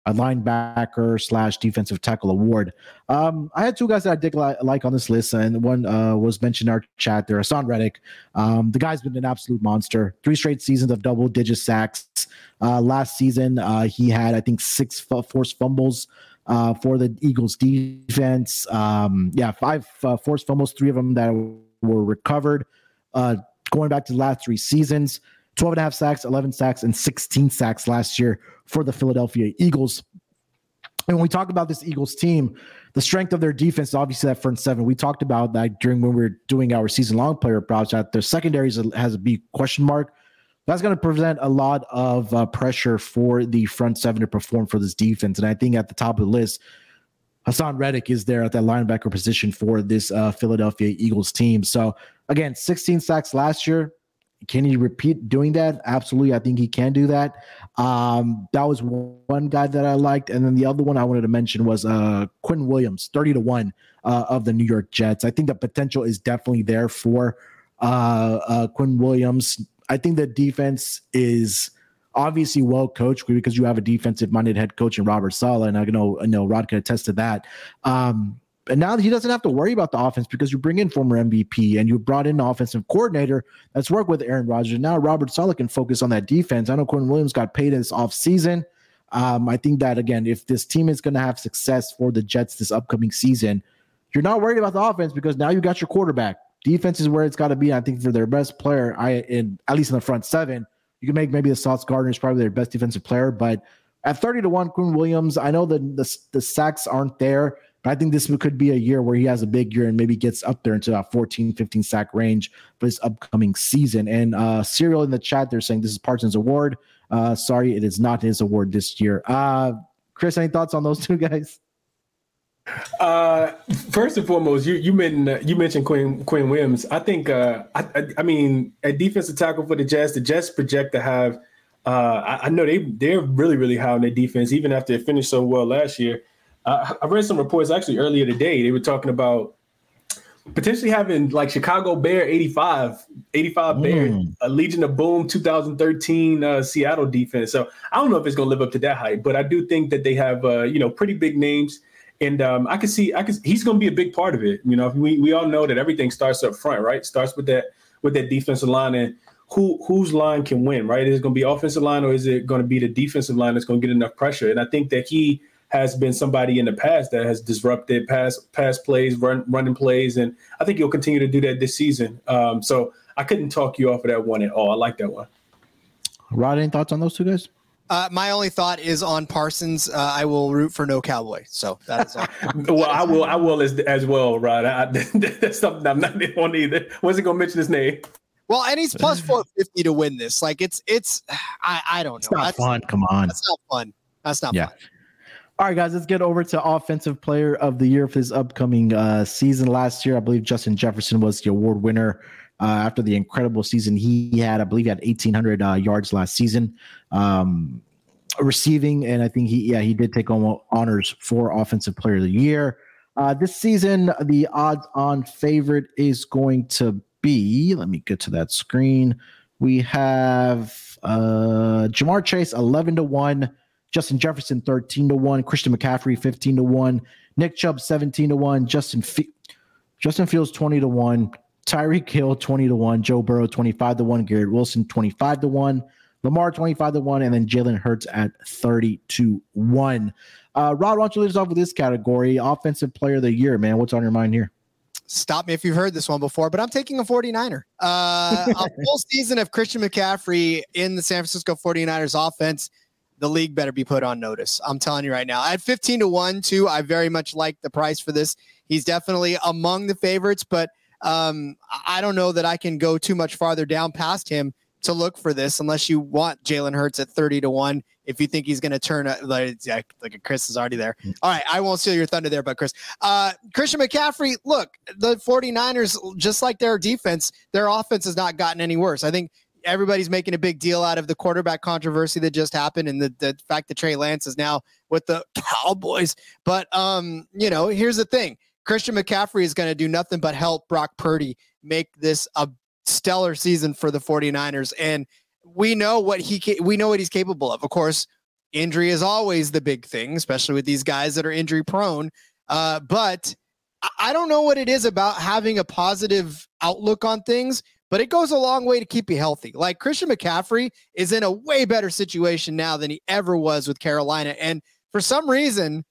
a linebacker slash defensive tackle award. Um, I had two guys that I did li- like on this list, and one uh, was mentioned in our chat there, Haason Reddick. Um, the guy's been an absolute monster. Three straight seasons of double digit sacks. Uh, last season, uh, he had, I think, six f- forced fumbles. Uh, for the Eagles defense, um, yeah, five uh, forced fumbles, three of them that were recovered. Uh, going back to the last three seasons, 12 and a half sacks, 11 sacks, and 16 sacks last year for the Philadelphia Eagles. And when we talk about this Eagles team, the strength of their defense, obviously that front seven. We talked about that during when we were doing our season long player props. That their secondaries has a big question mark. That's going to present a lot of uh, pressure for the front seven to perform for this defense. And I think at the top of the list, Haason Reddick is there at that linebacker position for this uh, Philadelphia Eagles team. So again, 16 sacks last year. Can he repeat doing that? Absolutely. I think he can do that. Um, that was one guy that I liked. And then the other one I wanted to mention was uh, Quinn Williams, 30 to 1 uh, of the New York Jets. I think the potential is definitely there for uh, uh, Quinn Williams. I think the defense is obviously well coached because you have a defensive minded head coach in Robert Saleh. And I know, I know Rod can attest to that. Um, and now he doesn't have to worry about the offense because you bring in former MVP and you brought in an offensive coordinator that's worked with Aaron Rodgers. Now Robert Saleh can focus on that defense. I know Quinn Williams got paid this offseason. Um, I think that again, if this team is going to have success for the Jets this upcoming season, you're not worried about the offense because now you got your quarterback. Defense is where it's got to be. I think for their best player, I in at least in the front seven, you can make maybe the Sauce Gardner is probably their best defensive player, but at 30 to 1, Quinn Williams, I know that the, the sacks aren't there, I think this could be a year where he has a big year and maybe gets up there into that 14, 15 sack range for this upcoming season. And uh Serial in the chat, they're saying this is Parsons' award. Uh sorry, it is not his award this year. Uh Chris, any thoughts on those two guys? Uh, first and foremost, you you mentioned you mentioned Quinn Quinn Williams. I think uh, I, I, mean a defensive tackle for the Jets. The Jets project to have. Uh, I, I know they they're really really high on their defense, even after they finished so well last year. Uh, I read some reports actually earlier today. They were talking about potentially having like Chicago Bear 85, 85 mm. Bear, a Legion of Boom 2013 uh, Seattle defense. So I don't know if it's going to live up to that height, but I do think that they have uh, you know pretty big names and um, I can see, I can. He's going to be a big part of it. You know, we we all know that everything starts up front, right? Starts with that with that defensive line, and who whose line can win, right? Is it going to be offensive line or is it going to be the defensive line that's going to get enough pressure? And I think that he has been somebody in the past that has disrupted pass pass plays, run, running plays, and I think he'll continue to do that this season. Um, so I couldn't talk you off of that one at all. I like that one. Rod, any thoughts on those two guys? Uh, my only thought is on Parsons. Uh, I will root for no cowboy. So that is all. well, I will. I will as, as well, Rod. I, that's something I'm not on either. Wasn't gonna mention his name. Well, and he's plus four fifty to win this. Like it's it's. I I don't know. It's not that's, fun. Come on. That's not fun. That's not yeah. fun. All right, guys, let's get over to offensive player of the year for this upcoming uh, season. Last year, I believe Justin Jefferson was the award winner uh, after the incredible season he had. I believe he had 1,800 uh, yards last season. Um, receiving, and I think he, yeah, he did take on honors for Offensive Player of the Year. Uh, this season, the odds-on favorite is going to be. Let me get to that screen. We have uh, Ja'Marr Chase, eleven to one. Justin Jefferson, thirteen to one. Christian McCaffrey, fifteen to one. Nick Chubb, seventeen to one. Justin F- Justin Fields, twenty to one. Tyreek Hill, 20 to 1. Joe Burrow, 25 to 1. Garrett Wilson, 25 to 1. Lamar 25 to 1, and then Jalen Hurts at 30 to 1. Uh, Rod, why don't you lead us off with this category? Offensive player of the year, man. What's on your mind here? Stop me if you've heard this one before, but I'm taking a 49er. Uh, a full season of Christian McCaffrey in the San Francisco 49ers offense. The league better be put on notice. I'm telling you right now. At 15 to 1, too, I very much like the price for this. He's definitely among the favorites, but um, I don't know that I can go too much farther down past him to look for this unless you want Jalen Hurts at 30 to 1. If you think he's going to turn a, like, like Chris is already there. Mm. All right. I won't steal your thunder there, but Chris, uh, Christian McCaffrey, look, the 49ers, just like their defense, their offense has not gotten any worse. I think everybody's making a big deal out of the quarterback controversy that just happened and the, the fact that Trey Lance is now with the Cowboys. But, um, you know, here's the thing. Christian McCaffrey is going to do nothing but help Brock Purdy make this a stellar season for the 49ers and we know what he we know what he's capable of. Of course, injury is always the big thing, especially with these guys that are injury prone. Uh, but I don't know what it is about having a positive outlook on things, but it goes a long way to keep you healthy. Like Christian McCaffrey is in a way better situation now than he ever was with Carolina. And for some reason,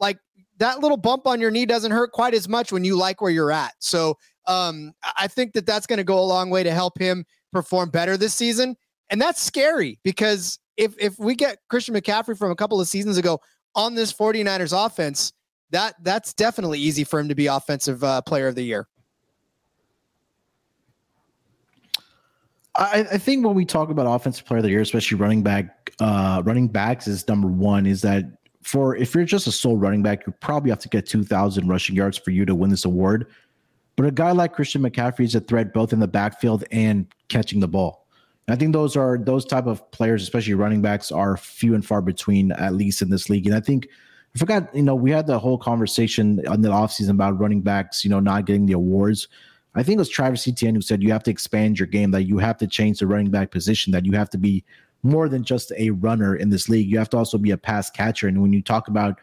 like that little bump on your knee doesn't hurt quite as much when you like where you're at. So um, I think that that's going to go a long way to help him perform better this season. and that's scary because if if we get Christian McCaffrey from a couple of seasons ago on this 49ers offense, that that's definitely easy for him to be offensive uh, player of the year. I, I, think when we talk about offensive player of the year, especially running back, uh, running backs is number one. Is that for if you're just a sole running back, you probably have to get 2,000 rushing yards for you to win this award. But a guy like Christian McCaffrey is a threat both in the backfield and catching the ball. And I think those are those type of players, especially running backs, are few and far between, at least in this league. And I think I forgot, you know, we had the whole conversation on the offseason about running backs, you know, not getting the awards. I think it was Travis Etienne who said you have to expand your game, that you have to change the running back position, that you have to be more than just a runner in this league. You have to also be a pass catcher. And when you talk about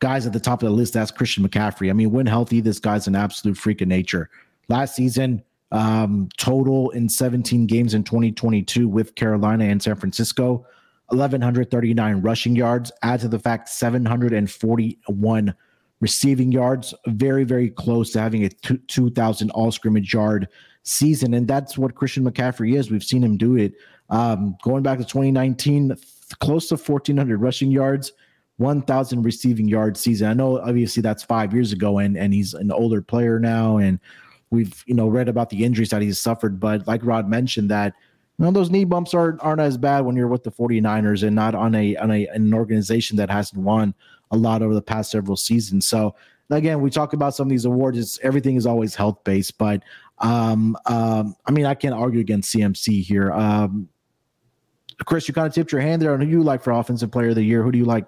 guys at the top of the list, that's Christian McCaffrey. I mean, when healthy, this guy's an absolute freak of nature. Last season, um, total in 17 games in 2022 with Carolina and San Francisco, 1,139 rushing yards. Add to the fact 741 receiving yards, very, very close to having a 2,000 all scrimmage yard season. And that's what Christian McCaffrey is. We've seen him do it. Um, going back to 2019, close to 1,400 rushing yards, 1,000 receiving yard season. I know obviously that's five years ago, and and he's an older player now, and we've you know read about the injuries that he's suffered. But like Rod mentioned, that you know those knee bumps aren't aren't as bad when you're with the 49ers and not on a on a an organization that hasn't won a lot over the past several seasons. So again, we talk about some of these awards. It's, everything is always health based, but um, um, I mean, I can't argue against CMC here. Um, Chris, you kind of tipped your hand there on who you like for offensive player of the year. Who do you like?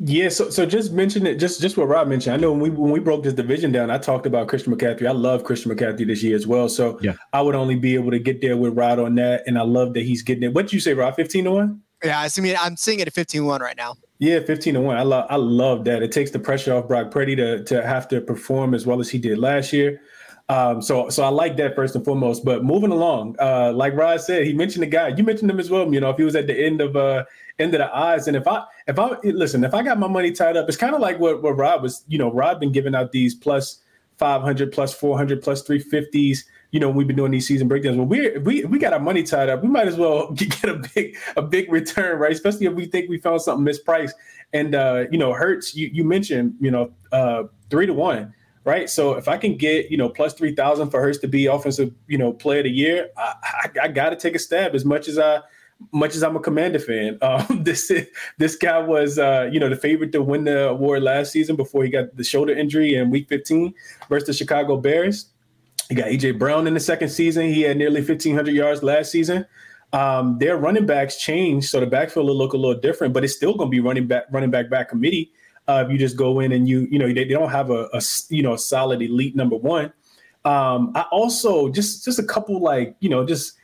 Yeah, so so just mention it, just just what Rob mentioned. I know when we when we broke this division down, I talked about Christian McCaffrey. I love Christian McCaffrey this year as well. So yeah. I would only be able to get there with Rod on that, and I love that he's getting it. What did you say, Rod? Fifteen to one? Yeah, I mean I'm seeing it at 15-1 right now. Yeah, 15 to 1. I love I love that. It takes the pressure off Brock Purdy to to have to perform as well as he did last year. Um, so so I like that first and foremost. But moving along, uh, like Rod said, he mentioned the guy. You mentioned him as well. You know, if he was at the end of uh end of the eyes, and if I if I listen, if I got my money tied up, it's kind of like what what Rod was. You know, Rod been giving out these plus 500, plus 400, plus 350s. You know, we've been doing these season breakdowns. Well, we we we got our money tied up. We might as well get a big a big return, right? Especially if we think we found something mispriced. And uh, you know, Hurts. You you mentioned you know uh, three to one right? So if I can get you know plus three thousand for Hurts to be offensive you know player of the year, I, I, I got to take a stab as much as I much as I'm a Commander fan. Um, this this guy was uh, you know the favorite to win the award last season before he got the shoulder injury in Week 15 versus the Chicago Bears. You got AJ Brown in the second season. He had nearly 1,500 yards last season. Um, their running backs changed, so the backfield will look a little different, but it's still going to be running back running back back committee uh, you just go in and you you know they, they don't have a, a you know solid elite number one. Um, I also just just a couple like you know just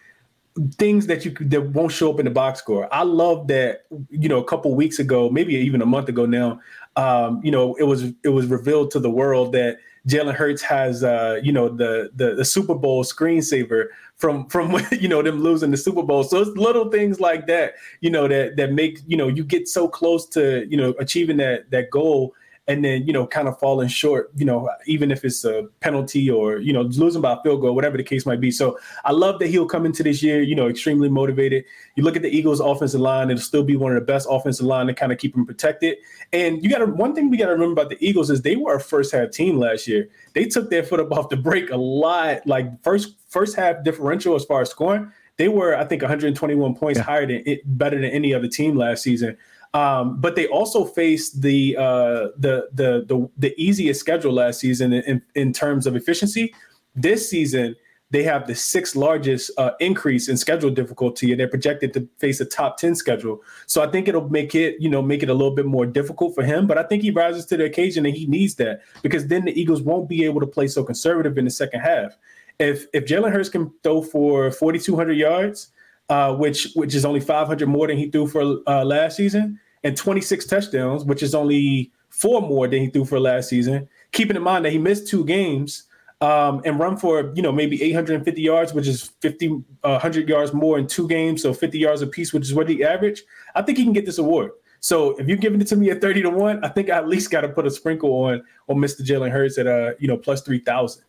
things that you that won't show up in the box score. I love that you know a couple weeks ago, maybe even a month ago now. Um, you know it was it was revealed to the world that Jalen Hurts has uh, you know the, the the Super Bowl screensaver from from you know them losing the Super Bowl. So it's little things like that, you know, that that make you know you get so close to you know achieving that that goal, and then you know kind of falling short you know even if it's a penalty or you know losing by a field goal whatever the case might be. So i love that he'll come into this year you know extremely motivated. You look at the eagles offensive line it'll still be one of the best offensive line to kind of keep them protected. And you got to one thing we got to remember about the eagles is they were a first half team last year. They took their foot up off the brake a lot like first first half differential as far as scoring they were i think 121 points yeah. higher than it better than any other team last season um, but they also faced the, uh, the the the the easiest schedule last season in, in terms of efficiency. This season, they have the sixth largest uh, increase in schedule difficulty, and they're projected to face a top ten schedule. So I think it'll make it, you know, make it a little bit more difficult for him. But I think he rises to the occasion, and he needs that because then the Eagles won't be able to play so conservative in the second half. If if Jalen Hurts can throw for forty two hundred yards, uh, which which is only 500 more than he threw for uh, last season, and 26 touchdowns, which is only four more than he threw for last season. Keeping in mind that he missed two games um, and run for you know maybe 850 yards, which is 50 uh, 100 yards more in two games, so 50 yards a piece, which is what he averaged. I think he can get this award. So if you're giving it to me at 30 to one, I think I at least got to put a sprinkle on on Mr. Jalen Hurts at uh you know plus 3,000.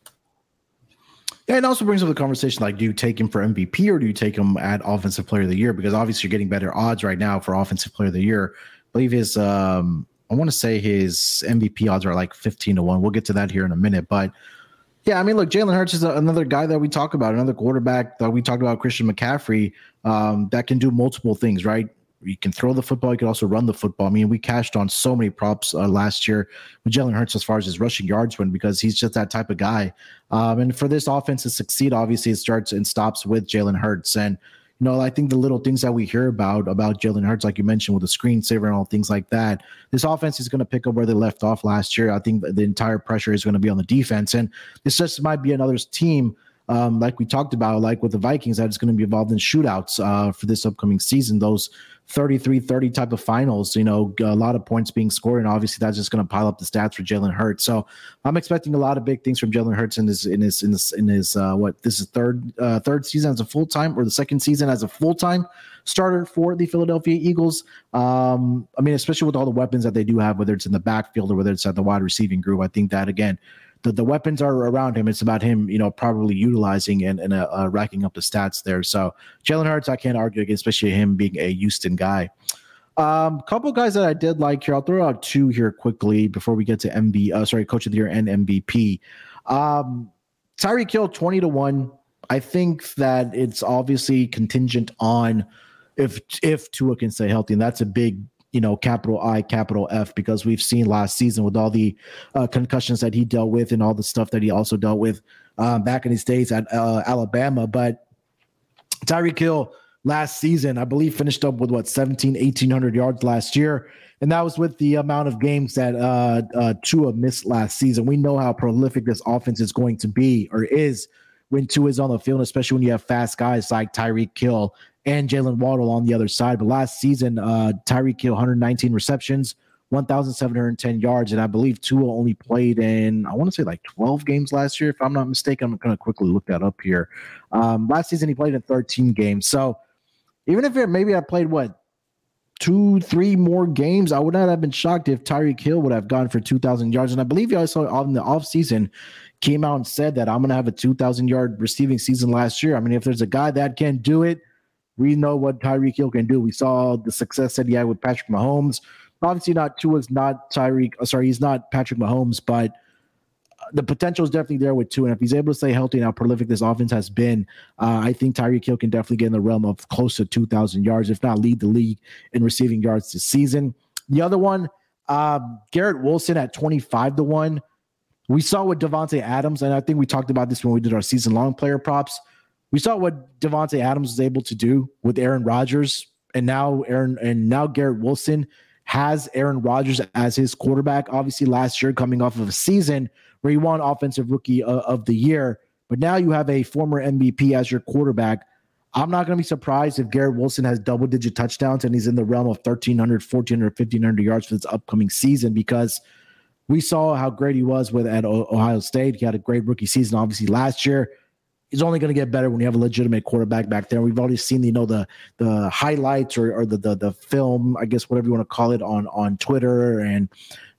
Yeah, it also brings up the conversation like, do you take him for MVP or do you take him at Offensive Player of the Year? Because obviously you're getting better odds right now for Offensive Player of the Year. I believe his, um, I want to say his MVP odds are like 15 to 1. We'll get to that here in a minute. But yeah, I mean, look, Jalen Hurts is a, another guy that we talk about, another quarterback that we talked about, Christian McCaffrey, um, that can do multiple things, right? You can throw the football. You can also run the football. I mean, we cashed on so many props uh, last year with Jalen Hurts as far as his rushing yards went because he's just that type of guy. Um, and for this offense to succeed, obviously it starts and stops with Jalen Hurts. And you know, I think the little things that we hear about about Jalen Hurts, like you mentioned with the screensaver and all things like that, this offense is going to pick up where they left off last year. I think the entire pressure is going to be on the defense, and this just might be another team um, like we talked about, like with the Vikings, that is going to be involved in shootouts uh, for this upcoming season. Those 33 30 type of finals, you know, a lot of points being scored. And obviously, that's just going to pile up the stats for Jalen Hurts. So I'm expecting a lot of big things from Jalen Hurts in his, in his, in his, in his, uh, what this is third, uh, third season as a full time or the second season as a full time starter for the Philadelphia Eagles. Um, I mean, especially with all the weapons that they do have, whether it's in the backfield or whether it's at the wide receiving group, I think that again, the, the weapons are around him. It's about him, you know, probably utilizing and, and uh, uh, racking up the stats there. So Jalen Hurts, I can't argue against, especially him being a Houston guy. Um, couple guys that I did like here. I'll throw out two here quickly before we get to MB. Uh, sorry, Coach of the Year and MVP. Um, Tyreek Hill twenty to one. I think that it's obviously contingent on if if Tua can stay healthy, and that's a big you know, capital I, capital F, because we've seen last season with all the uh, concussions that he dealt with and all the stuff that he also dealt with um, back in his days at uh, Alabama. But Tyreek Hill last season, I believe, finished up with what 17, 1800 yards last year. And that was with the amount of games that uh, uh, Tua missed last season. We know how prolific this offense is going to be or is when Tua is on the field, especially when you have fast guys like Tyreek Hill and Jaylen Waddle on the other side. But last season, uh, Tyreek Hill 119 receptions, 1,710 yards, and I believe Tua only played in I want to say like 12 games last year, if I'm not mistaken. I'm going to quickly look that up here. Um, last season he played in 13 games, so even if it, maybe I played what two, three more games, I would not have been shocked if Tyreek Hill would have gone for 2,000 yards. And I believe you also on the offseason came out and said that I'm going to have a 2,000 yard receiving season last year. I mean, if there's a guy that can do it, we know what Tyreek Hill can do. We saw the success that he had with Patrick Mahomes. Obviously, not Tua's not Tyreek. Uh, sorry, he's not Patrick Mahomes, but the potential is definitely there with Tua. And if he's able to stay healthy and how prolific this offense has been, uh, I think Tyreek Hill can definitely get in the realm of close to 2,000 yards, if not lead the league in receiving yards this season. The other one, um, Garrett Wilson at 25 to 1. We saw with Davante Adams, and I think we talked about this when we did our season long player props. We saw what Davante Adams was able to do with Aaron Rodgers, and now Aaron and now Garrett Wilson has Aaron Rodgers as his quarterback. Obviously, last year coming off of a season where he won Offensive Rookie uh, of the Year, but now you have a former MVP as your quarterback. I'm not going to be surprised if Garrett Wilson has double digit touchdowns and he's in the realm of 1,300, 1,400, 1,500 yards for this upcoming season because we saw how great he was with at Ohio State. He had a great rookie season, obviously, last year he's only going to get better when you have a legitimate quarterback back there. We've already seen, you know, the the highlights or, or the, the the film, I guess whatever you want to call it, on on Twitter, and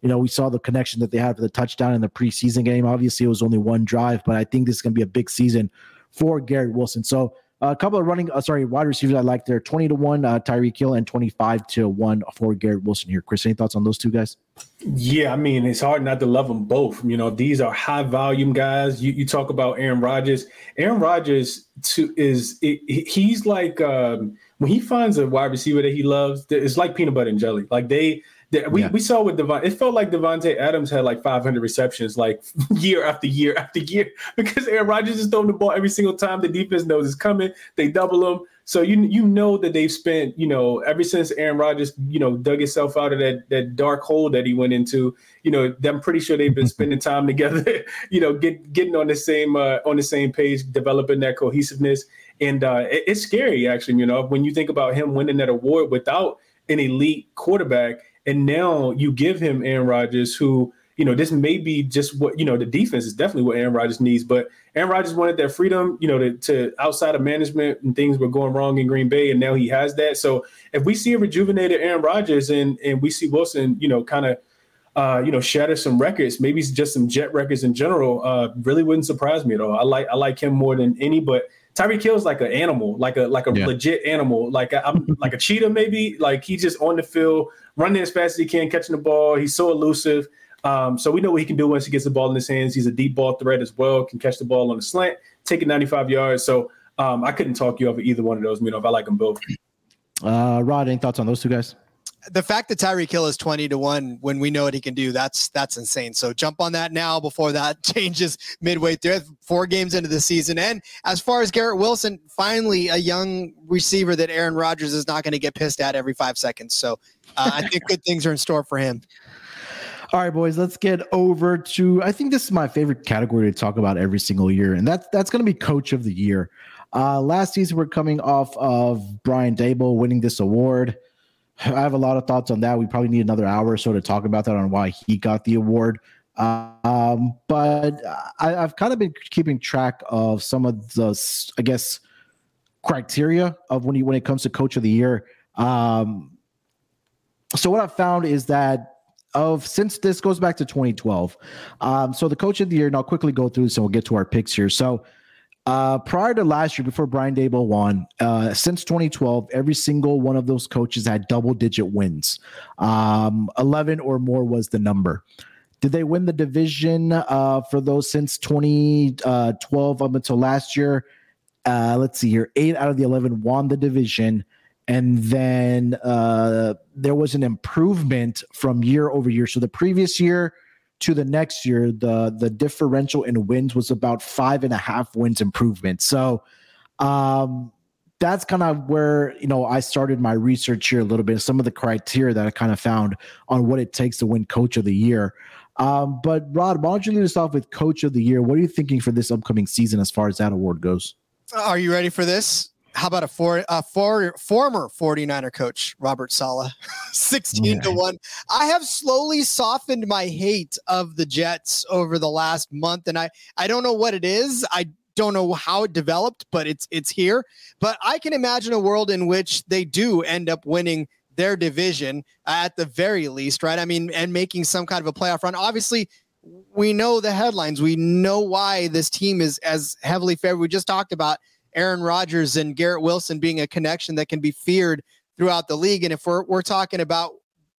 you know we saw the connection that they had for the touchdown in the preseason game. Obviously, it was only one drive, but I think this is going to be a big season for Garrett Wilson. So a couple of running, uh, sorry, wide receivers I like there. 20 to 1, uh, Tyreek Hill, and 25 to 1 for Garrett Wilson here. Chris, any thoughts on those two guys? Yeah, I mean, it's hard not to love them both. You know, these are high volume guys. You, you talk about Aaron Rodgers. Aaron Rodgers to, is, it, he's like, um, when he finds a wide receiver that he loves, it's like peanut butter and jelly. Like they, we, yeah. we saw with Devon, it felt like Davante Adams had like 500 receptions like year after year after year because Aaron Rodgers is throwing the ball every single time the defense knows it's coming. They double him. So you you know that they've spent, you know, ever since Aaron Rodgers, you know, dug himself out of that that dark hole that he went into, you know, I'm pretty sure they've been spending time together, you know, get getting on the same uh, on the same page, developing that cohesiveness. And uh, it, it's scary actually, you know, when you think about him winning that award without an elite quarterback and now you give him Aaron Rodgers, who, you know, this may be just what, you know, the defense is definitely what Aaron Rodgers needs. But Aaron Rodgers wanted that freedom, you know, to, to outside of management and things were going wrong in Green Bay. And now he has that. So if we see a rejuvenated Aaron Rodgers and, and we see Wilson, you know, kind of uh, you know, shatter some records, maybe just some Jet records in general, uh, really wouldn't surprise me at all. I like I like him more than any, but Tyreek Hill's like an animal, like a like a Yeah. legit animal, like a, I'm like a cheetah maybe. Like he's just on the field, running as fast as he can, catching the ball. He's so elusive. Um, so we know what he can do once he gets the ball in his hands. He's a deep ball threat as well. Can catch the ball on the slant, take it 95 yards. So um, I couldn't talk you over either one of those. You know, if I like them both. Uh, Rod, any thoughts on those two guys? The fact that Tyreek Hill is 20 to 1 when we know what he can do, that's that's insane. So jump on that now before that changes midway through four games into the season. And as far as Garrett Wilson, finally a young receiver that Aaron Rodgers is not going to get pissed at every five seconds. So uh, I think good things are in store for him. All right, boys, let's get over to I think this is my favorite category to talk about every single year, and that's that's gonna be coach of the year. Uh, last season, we're coming off of Brian Daboll winning this award. I have a lot of thoughts on that. We probably need another hour or so to talk about that on why he got the award. Um, but I, I've kind of been keeping track of some of the, I guess, criteria of when you when it comes to coach of the year. Um, so what I've found is that of since this goes back to 2012. Um, so the coach of the year, and I'll quickly go through this and we'll get to our picks here. So uh, prior to last year, before Brian Daboll won, uh, since 2012, every single one of those coaches had double digit wins. Um, 11 or more was the number. Did they win the division uh, for those since 2012 up until last year? Uh, let's see here. Eight out of the 11 won the division. And then uh, there was an improvement from year over year. So the previous year to the next year, the the differential in wins was about five and a half wins improvement. So um, that's kind of where you know I started my research here a little bit. Some of the criteria that I kind of found on what it takes to win Coach of the Year. Um, but Rod, why don't you lead us off with Coach of the Year? What are you thinking for this upcoming season as far as that award goes? Are you ready for this? How about a for a for, former 49er coach, Robert Saleh, 16 to 1. I have slowly softened my hate of the Jets over the last month and I I don't know what it is. I don't know how it developed, but it's it's here. But I can imagine a world in which they do end up winning their division at the very least, right? I mean, and making some kind of a playoff run. Obviously, we know the headlines. We know why this team is as heavily favored. We just talked about Aaron Rodgers and Garrett Wilson being a connection that can be feared throughout the league. And if we're we're talking about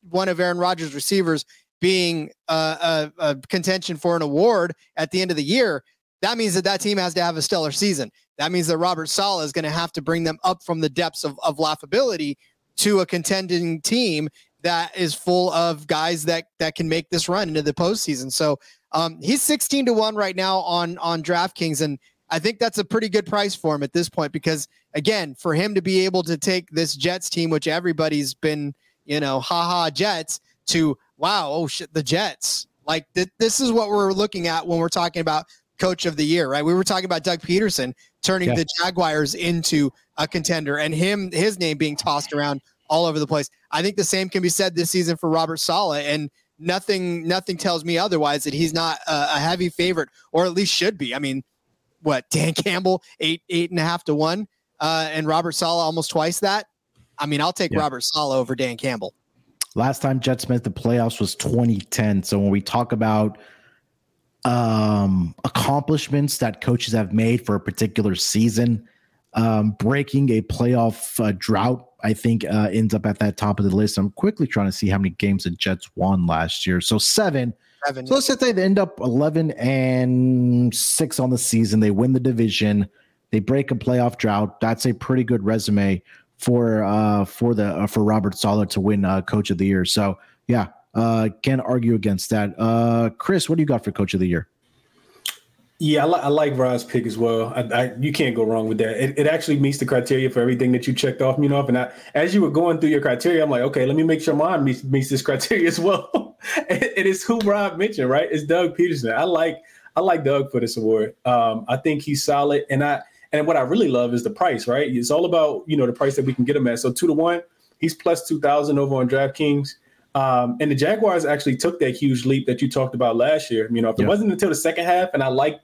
one of Aaron Rodgers' receivers being a, a, a contention for an award at the end of the year, that means that that team has to have a stellar season. That means that Robert Saleh is going to have to bring them up from the depths of, of laughability to a contending team that is full of guys that that can make this run into the postseason. So um, he's 16 to 1 right now on on DraftKings. And I think that's a pretty good price for him at this point because again, for him to be able to take this Jets team, which everybody's been, you know, haha Jets, to wow, oh shit, the Jets. Like th- this is what we're looking at when we're talking about coach of the year, right? We were talking about Doug Pederson turning Yeah. the Jaguars into a contender and him his name being tossed around all over the place. I think the same can be said this season for Robert Saleh and nothing nothing tells me otherwise that he's not a, a heavy favorite or at least should be. I mean, what Dan Campbell eight eight and a half to one, uh, and Robert Saleh almost twice that. I mean, I'll take Yeah. Robert Saleh over Dan Campbell. Last time Jets made the playoffs was 2010. So when we talk about um, accomplishments that coaches have made for a particular season, um, breaking a playoff uh, drought, I think uh, ends up at that top of the list. I'm quickly trying to see how many games the Jets won last year. So seven. Seven. So let's say they end up 11 and six on the season. They win the division. They break a playoff drought. That's a pretty good resume for uh for the uh, for Robert Saleh to win uh, Coach of the Year. So yeah, uh, can't argue against that. Uh, Chris, what do you got for Coach of the Year? Yeah, I, li- I like Rod's pick as well. I, I, you can't go wrong with that. It, it actually meets the criteria for everything that you checked off, you know. And I, as you were going through your criteria, I'm like, okay, let me make sure mine meets, meets this criteria as well. it, it is who Rod mentioned, right? It's Doug Pederson. I like I like Doug for this award. Um, I think he's solid, and I and what I really love is the price, right? It's all about you know the price that we can get him at. So two to one, he's plus two thousand over on DraftKings. Um, and the Jaguars actually took that huge leap that you talked about last year. You know, if Yeah. it wasn't until the second half, and I liked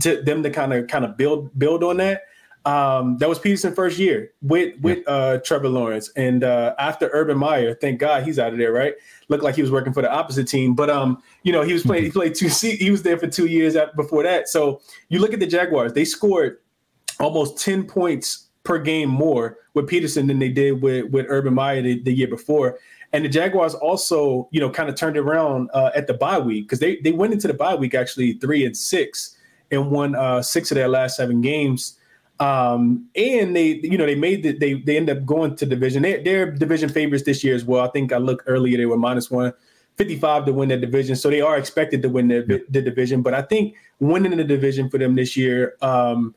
to them to kind of kind of build build on that. Um, that was Pederson first year with with uh, Trevor Lawrence, and uh, after Urban Meyer, thank God he's out of there, right? Looked like he was working for the opposite team, but um, you know he was playing. He played two. He was there for two years before that. So you look at the Jaguars; they scored almost ten points per game more with Pederson than they did with with Urban Meyer the, the year before. And the Jaguars also, you know, kind of turned around uh, at the bye week because they they went into the bye week actually three and six and won uh, six of their last seven games. Um, and they, you know, they made the, they they end up going to division. They, they're division favorites this year as well. I think I looked earlier; they were minus one. 55 to win that division. So they are expected to win the, the division. But I think winning the division for them this year um,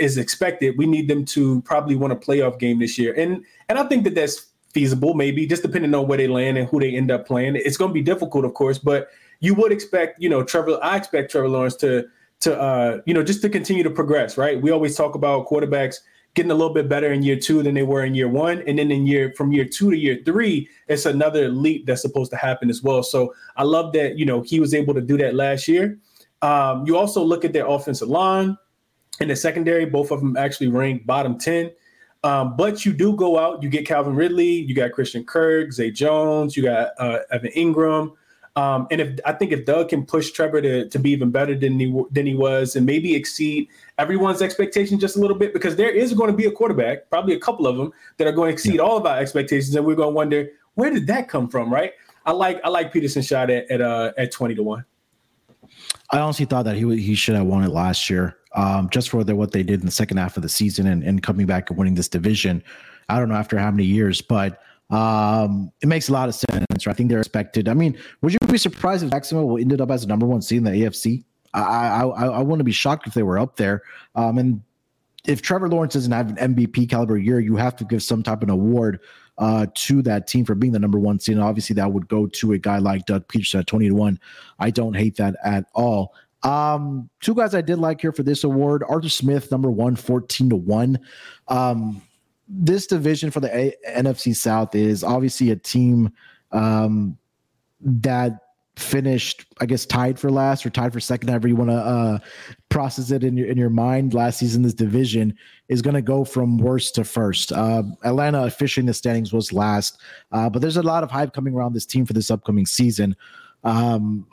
is expected. We need them to probably win a playoff game this year. And and I think that that's feasible, maybe just depending on where they land and who they end up playing. It's going to be difficult, of course, but you would expect, you know, Trevor. I expect Trevor Lawrence to to uh, you know just to continue to progress. Right? We always talk about quarterbacks getting a little bit better in year two than they were in year one, and then in year from year two to year three, it's another leap that's supposed to happen as well. So I love that you know he was able to do that last year. Um, you also look at their offensive line and the secondary; both of them actually ranked bottom ten. Um, but you do go out, you get Calvin Ridley, you got Christian Kirk, Zay Jones, you got uh, Evan Engram. Um, and if I think if Doug can push Trevor to, to be even better than he than he was, and maybe exceed everyone's expectations just a little bit, because there is going to be a quarterback, probably a couple of them that are going to exceed yeah. all of our expectations, and we're going to wonder where did that come from, right? I like I like Pederson shot at at uh, at twenty to one. I honestly thought that he he should have won it last year um, just for the, what they did in the second half of the season and, and coming back and winning this division. I don't know after how many years, but um, it makes a lot of sense. Right? I think they're expected. I mean, would you be surprised if Jacksonville ended up as the number one seed in the AFC? I I, I, I wouldn't be shocked if they were up there. Um, and if Trevor Lawrence doesn't have an MVP caliber year, you have to give some type of an award uh, to that team for being the number one seed. And obviously, that would go to a guy like Doug Pederson at 20 to 1. I don't hate that at all. Um, two guys I did like here for this award Arthur Smith, number one, 14 to 1. Um, this division for the a- NFC South is obviously a team um, that finished, I guess, tied for last or tied for second, however you want to uh, process it in your in your mind. Last season, this division is going to go from worst to first. Uh, Atlanta officially in the standings was last, uh, but there's a lot of hype coming around this team for this upcoming season. Um,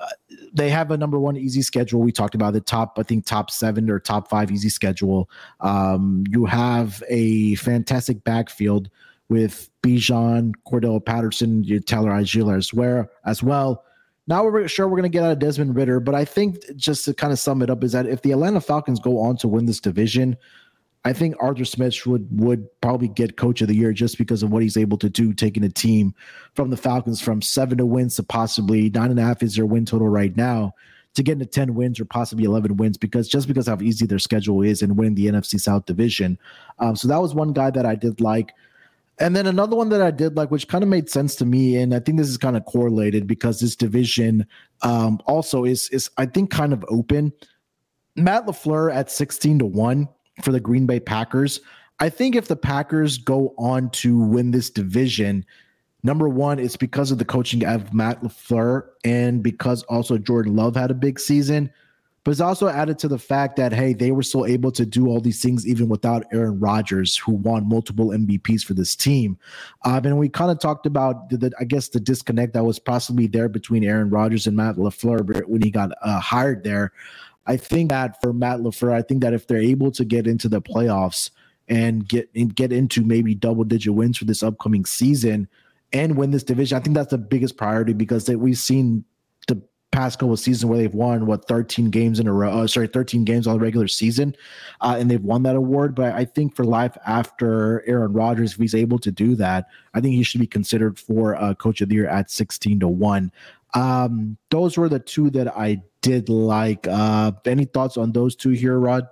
they have a number one easy schedule. We talked about the top, I think top seven or top five easy schedule. Um, you have a fantastic backfield with Bijan, Cordarrelle Patterson, Tyler Allgeier as well. As well. Now we're sure we're going to get out of Desmond Ridder, but I think just to kind of sum it up is that if the Atlanta Falcons go on to win this division, I think Arthur Smith would would probably get coach of the year just because of what he's able to do, taking a team from the Falcons from seven to wins to possibly nine and a half is their win total right now to get into 10 wins or possibly 11 wins because just because how easy their schedule is and winning the NFC South division. Um, so that was one guy that I did like. And then another one that I did like, which kind of made sense to me, and I think this is kind of correlated because this division um, also is is I think kind of open. Matt LaFleur at 16 to 1 for the Green Bay Packers. I think if the Packers go on to win this division, number one, it's because of the coaching of Matt LaFleur and because also Jordan Love had a big season. But it's also added to the fact that, hey, they were still able to do all these things even without Aaron Rodgers, who won multiple MVPs for this team. Um, and we kind of talked about, the, the, I guess, the disconnect that was possibly there between Aaron Rodgers and Matt LaFleur when he got uh, hired there. I think that for Matt LaFleur, I think that if they're able to get into the playoffs and get and get into maybe double digit wins for this upcoming season and win this division, I think that's the biggest priority because we've seen the past couple of seasons where they've won what 13 games in a row. Uh, sorry, 13 games on the regular season, uh, and they've won that award. But I think for life after Aaron Rodgers, if he's able to do that, I think he should be considered for uh, Coach of the Year at 16 to one. Um, those were the two that I did like. Uh, any thoughts on those two here, Rod?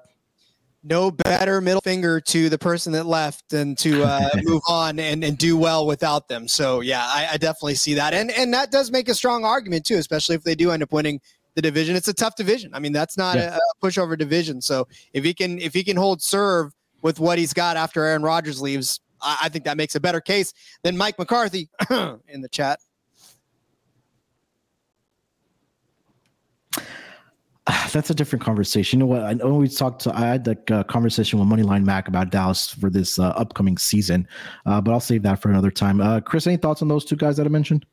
No better middle finger to the person that left than to uh, move on and, and do well without them. So yeah, I, I definitely see that, and and that does make a strong argument too, especially if they do end up winning the division. It's a tough division. I mean, that's not yeah. a, pushover division. So if he can if he can hold serve with what he's got after Aaron Rodgers leaves, I, I think that makes a better case than Mike McCarthy in the chat. that's a different conversation. You know what? I know we talked. To, I had like a conversation with Moneyline Mac about Dallas for this uh, upcoming season, uh, but I'll save that for another time. Uh, Chris, any thoughts on those two guys that I mentioned?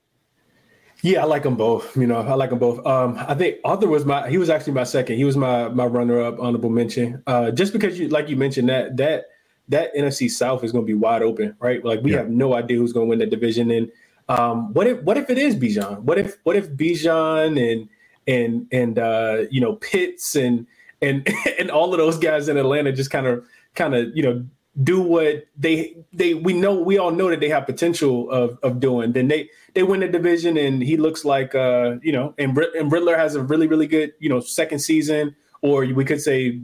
Yeah, I like them both. You know, I like them both. Um, I think Arthur was my. He was actually my second. He was my my runner up, honorable mention. Uh, just because you, like you mentioned, that that that NFC South is going to be wide open, right? Like we yeah. have no idea who's going to win the division. And um, what if what if it is Bijan? What if what if Bijan and and and uh, you know Pitts and and and all of those guys in Atlanta just kind of kind of you know do what they they we know we all know that they have potential of of doing. Then they they win the division and he looks like uh you know and and Ridder has a really really good you know second season or we could say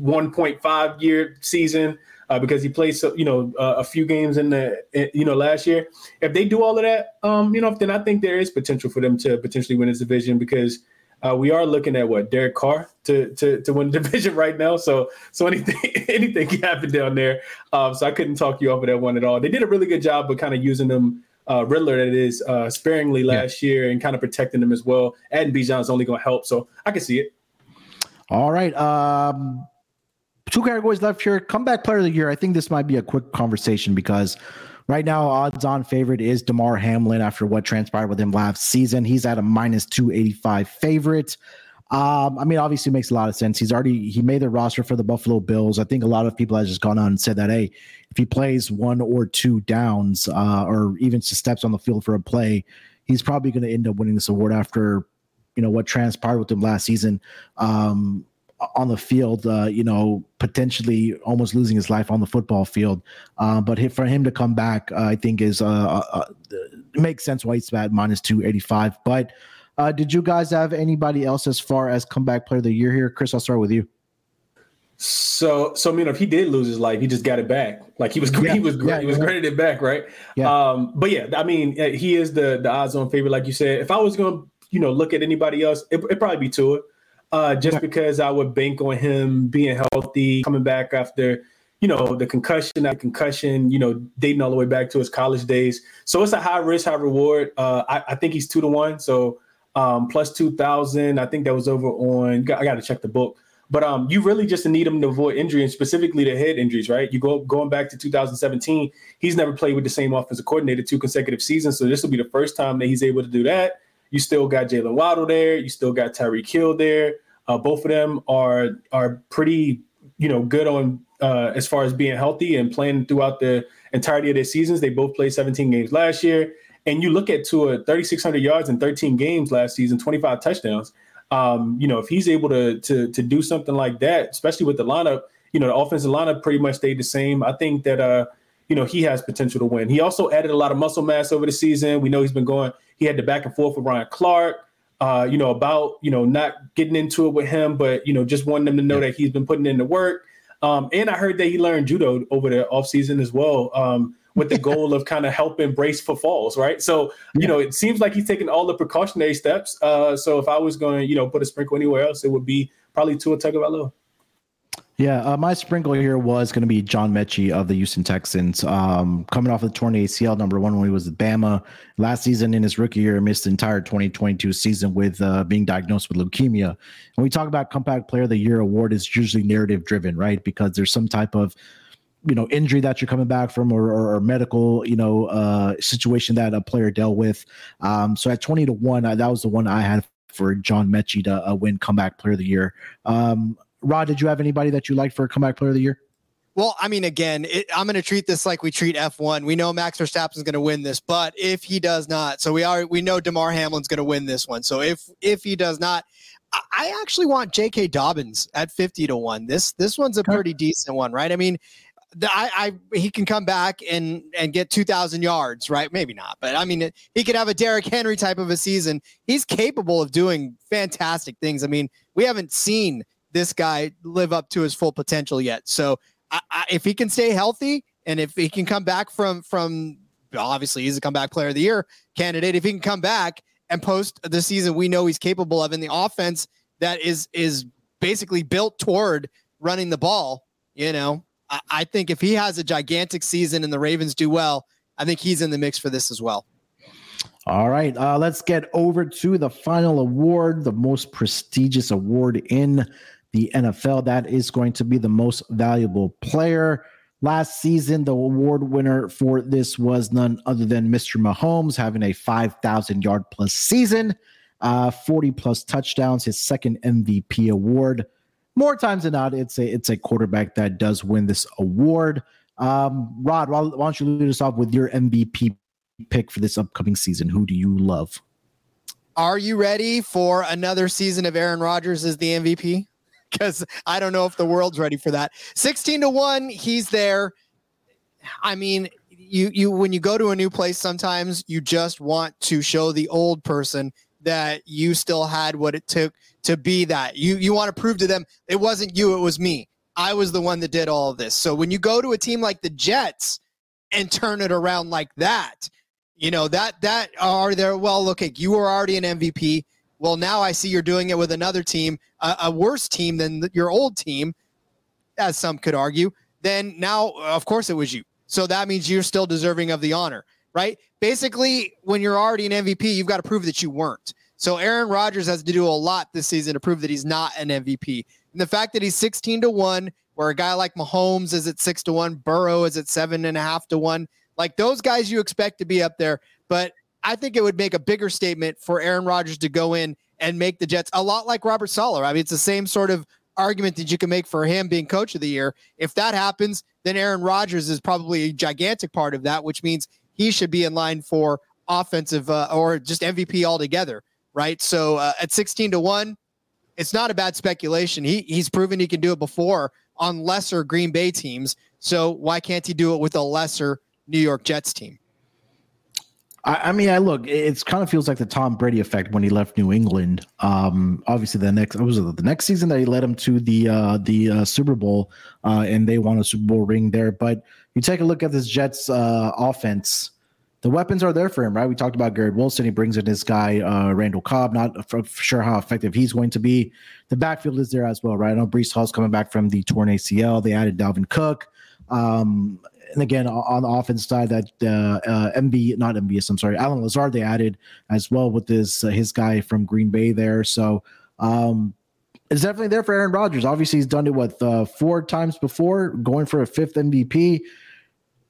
1.5 year season uh, because he played so you know uh, a few games in the you know last year. If they do all of that, um, you know, then I think there is potential for them to potentially win this division because uh, we are looking at what Derek Carr to to to win the division right now. So so anything anything can happen down there. Um, so I couldn't talk you off of that one at all. They did a really good job of kind of using them. Uh, Ridder, that is, uh, sparingly last yeah. year and kind of protecting them as well. Adding Bijan is only going to help, so I can see it. All right. Um, two categories left here. Comeback player of the year. I think this might be a quick conversation because right now, odds on favorite is Damar Hamlin after what transpired with him last season. He's at a minus 285 favorite. Um, I mean, obviously, makes a lot of sense. He's already he made the roster for the Buffalo Bills. I think a lot of people have just gone on and said that, hey, if he plays one or two downs, uh, or even just steps on the field for a play, he's probably going to end up winning this award after you know what transpired with him last season. Um, on the field, uh, you know, potentially almost losing his life on the football field. Uh, but for him to come back, uh, I think is uh, uh, makes sense why he's at minus two eighty five. But uh, did you guys have anybody else as far as comeback player of the year here? Chris, I'll start with you. So, so I mean, if he did lose his life, he just got it back. Like he was, yeah, he was, yeah, he was yeah. it back, right? Yeah. Um, but yeah, I mean, he is the the odds-on favorite, like you said. If I was going to, you know, look at anybody else, it, would probably be Tua uh, just because I would bank on him being healthy, coming back after, you know, the concussion, that concussion, you know, dating all the way back to his college days. So it's a high risk, high reward. Uh, I, I, think he's two to one. So um, plus 2,000. I think that was over on, I got to check the book. But um, you really just need him to avoid injury and specifically the head injuries, right? You go going back to 2017, he's never played with the same offensive coordinator two consecutive seasons. So this will be the first time that he's able to do that. You still got Jaylen Waddle there. You still got Tyreek Hill there. Uh, both of them are are pretty, you know, good on uh, as far as being healthy and playing throughout the entirety of their seasons. They both played 17 games last year. And you look at Tua 3,600 yards in 13 games last season, 25 touchdowns. Um, you know, if he's able to to to do something like that, especially with the lineup, you know, the offensive lineup pretty much stayed the same. I think that uh, you know, he has potential to win. He also added a lot of muscle mass over the season. We know he's been going he had the back and forth with Ryan Clark, uh, you know, about, you know, not getting into it with him, but, you know, just wanting them to know yeah. that he's been putting in the work. Um, and I heard that he learned judo over the offseason as well, um, with the goal of kind of helping brace for falls, right? So, yeah. you know, it seems like he's taking all the precautionary steps. Uh, so if I was going to, you know, put a sprinkle anywhere else, it would be probably Tua Tagovailoa. Yeah, uh, my sprinkle here was going to be John Metchie of the Houston Texans, um, coming off of the torn ACL, number one when he was at Bama last season. In his rookie year, missed the entire 2022 season with uh, being diagnosed with leukemia. When we talk about comeback player of the year award, is usually narrative driven, right? Because there's some type of you know injury that you're coming back from or, or, or medical you know uh, situation that a player dealt with. Um, so at 20 to one, I, that was the one I had for John Metchie to uh, win comeback player of the year. Um, Rod, did you have anybody that you liked for a comeback player of the year? Well, I mean, again, it, I'm going to treat this like we treat F1. We know Max Verstappen is going to win this, but if he does not, so we are we know Damar Hamlin's going to win this one. So if if he does not, I, I actually want J.K. Dobbins at 50 to one. This this one's a pretty decent one, right? I mean, the, I, I he can come back and and get 2,000 yards, right? Maybe not, but I mean, he could have a Derrick Henry type of a season. He's capable of doing fantastic things. I mean, we haven't seen this guy live up to his full potential yet. So I, I, if he can stay healthy and if he can come back from from obviously he's a comeback player of the year candidate, if he can come back and post the season we know he's capable of in the offense that is is basically built toward running the ball, you know, I, I think if he has a gigantic season and the Ravens do well, I think he's in the mix for this as well. All right, uh, let's get over to the final award, the most prestigious award in the NFL. That is going to be the most valuable player. Last season, the award winner for this was none other than Mr. Mahomes, having a 5,000 yard plus season, uh, 40 plus touchdowns, his second MVP award. More times than not, it's a it's a quarterback that does win this award. Um, Rod, why, why don't you lead us off with your MVP pick for this upcoming season? Who do you love? Are you ready for another season of Aaron Rodgers as the MVP? Because I don't know if the world's ready for that. 16 to 1, he's there. I mean, you you when you go to a new place, sometimes you just want to show the old person that you still had what it took to be that. You you want to prove to them it wasn't you, it was me. I was the one that did all of this. So when you go to a team like the Jets and turn it around like that, you know that that are there well okay you were already an mvp well now i see you're doing it with another team a, a worse team than the, your old team as some could argue then now of course it was you. So that means you're still deserving of the honor right? Basically when you're already an mvp you've got to prove that you weren't. So aaron rodgers has to do a lot this season to prove that he's not an mvp and the fact that he's 16 to 1 where a guy like mahomes is at 6 to 1 burrow is at seven and a half to 1 like those guys you expect to be up there, but I think it would make a bigger statement for Aaron Rodgers to go in and make the Jets a lot like Robert Saleh. I mean, it's the same sort of argument that you can make for him being coach of the year. If that happens, then Aaron Rodgers is probably a gigantic part of that, which means he should be in line for offensive uh, or just MVP altogether, right? So uh, at 16 to 1, it's not a bad speculation. He he's proven he can do it before on lesser Green Bay teams. So why can't he do it with a lesser New York Jets team. I, I mean, I look. It kind of feels like the Tom Brady effect when he left New England. Um, obviously, the next was it the next season that he led him to the uh, the uh, Super Bowl, uh, and they won a Super Bowl ring there. But you take a look at this Jets uh, offense. The weapons are there for him, right? We talked about Garrett Wilson. He brings in this guy, uh, Randall Cobb. Not sure how effective he's going to be. The backfield is there as well, right? I know Breece Hall's coming back from the torn ACL. They added Dalvin Cook. Um, and again on the offense side, that uh, uh, MB not MBS, I'm sorry, Allen Lazard they added as well with this uh, his guy from Green Bay there. So um, it's definitely there for Aaron Rodgers. Obviously, he's done it what uh, four times before, going for a fifth MVP.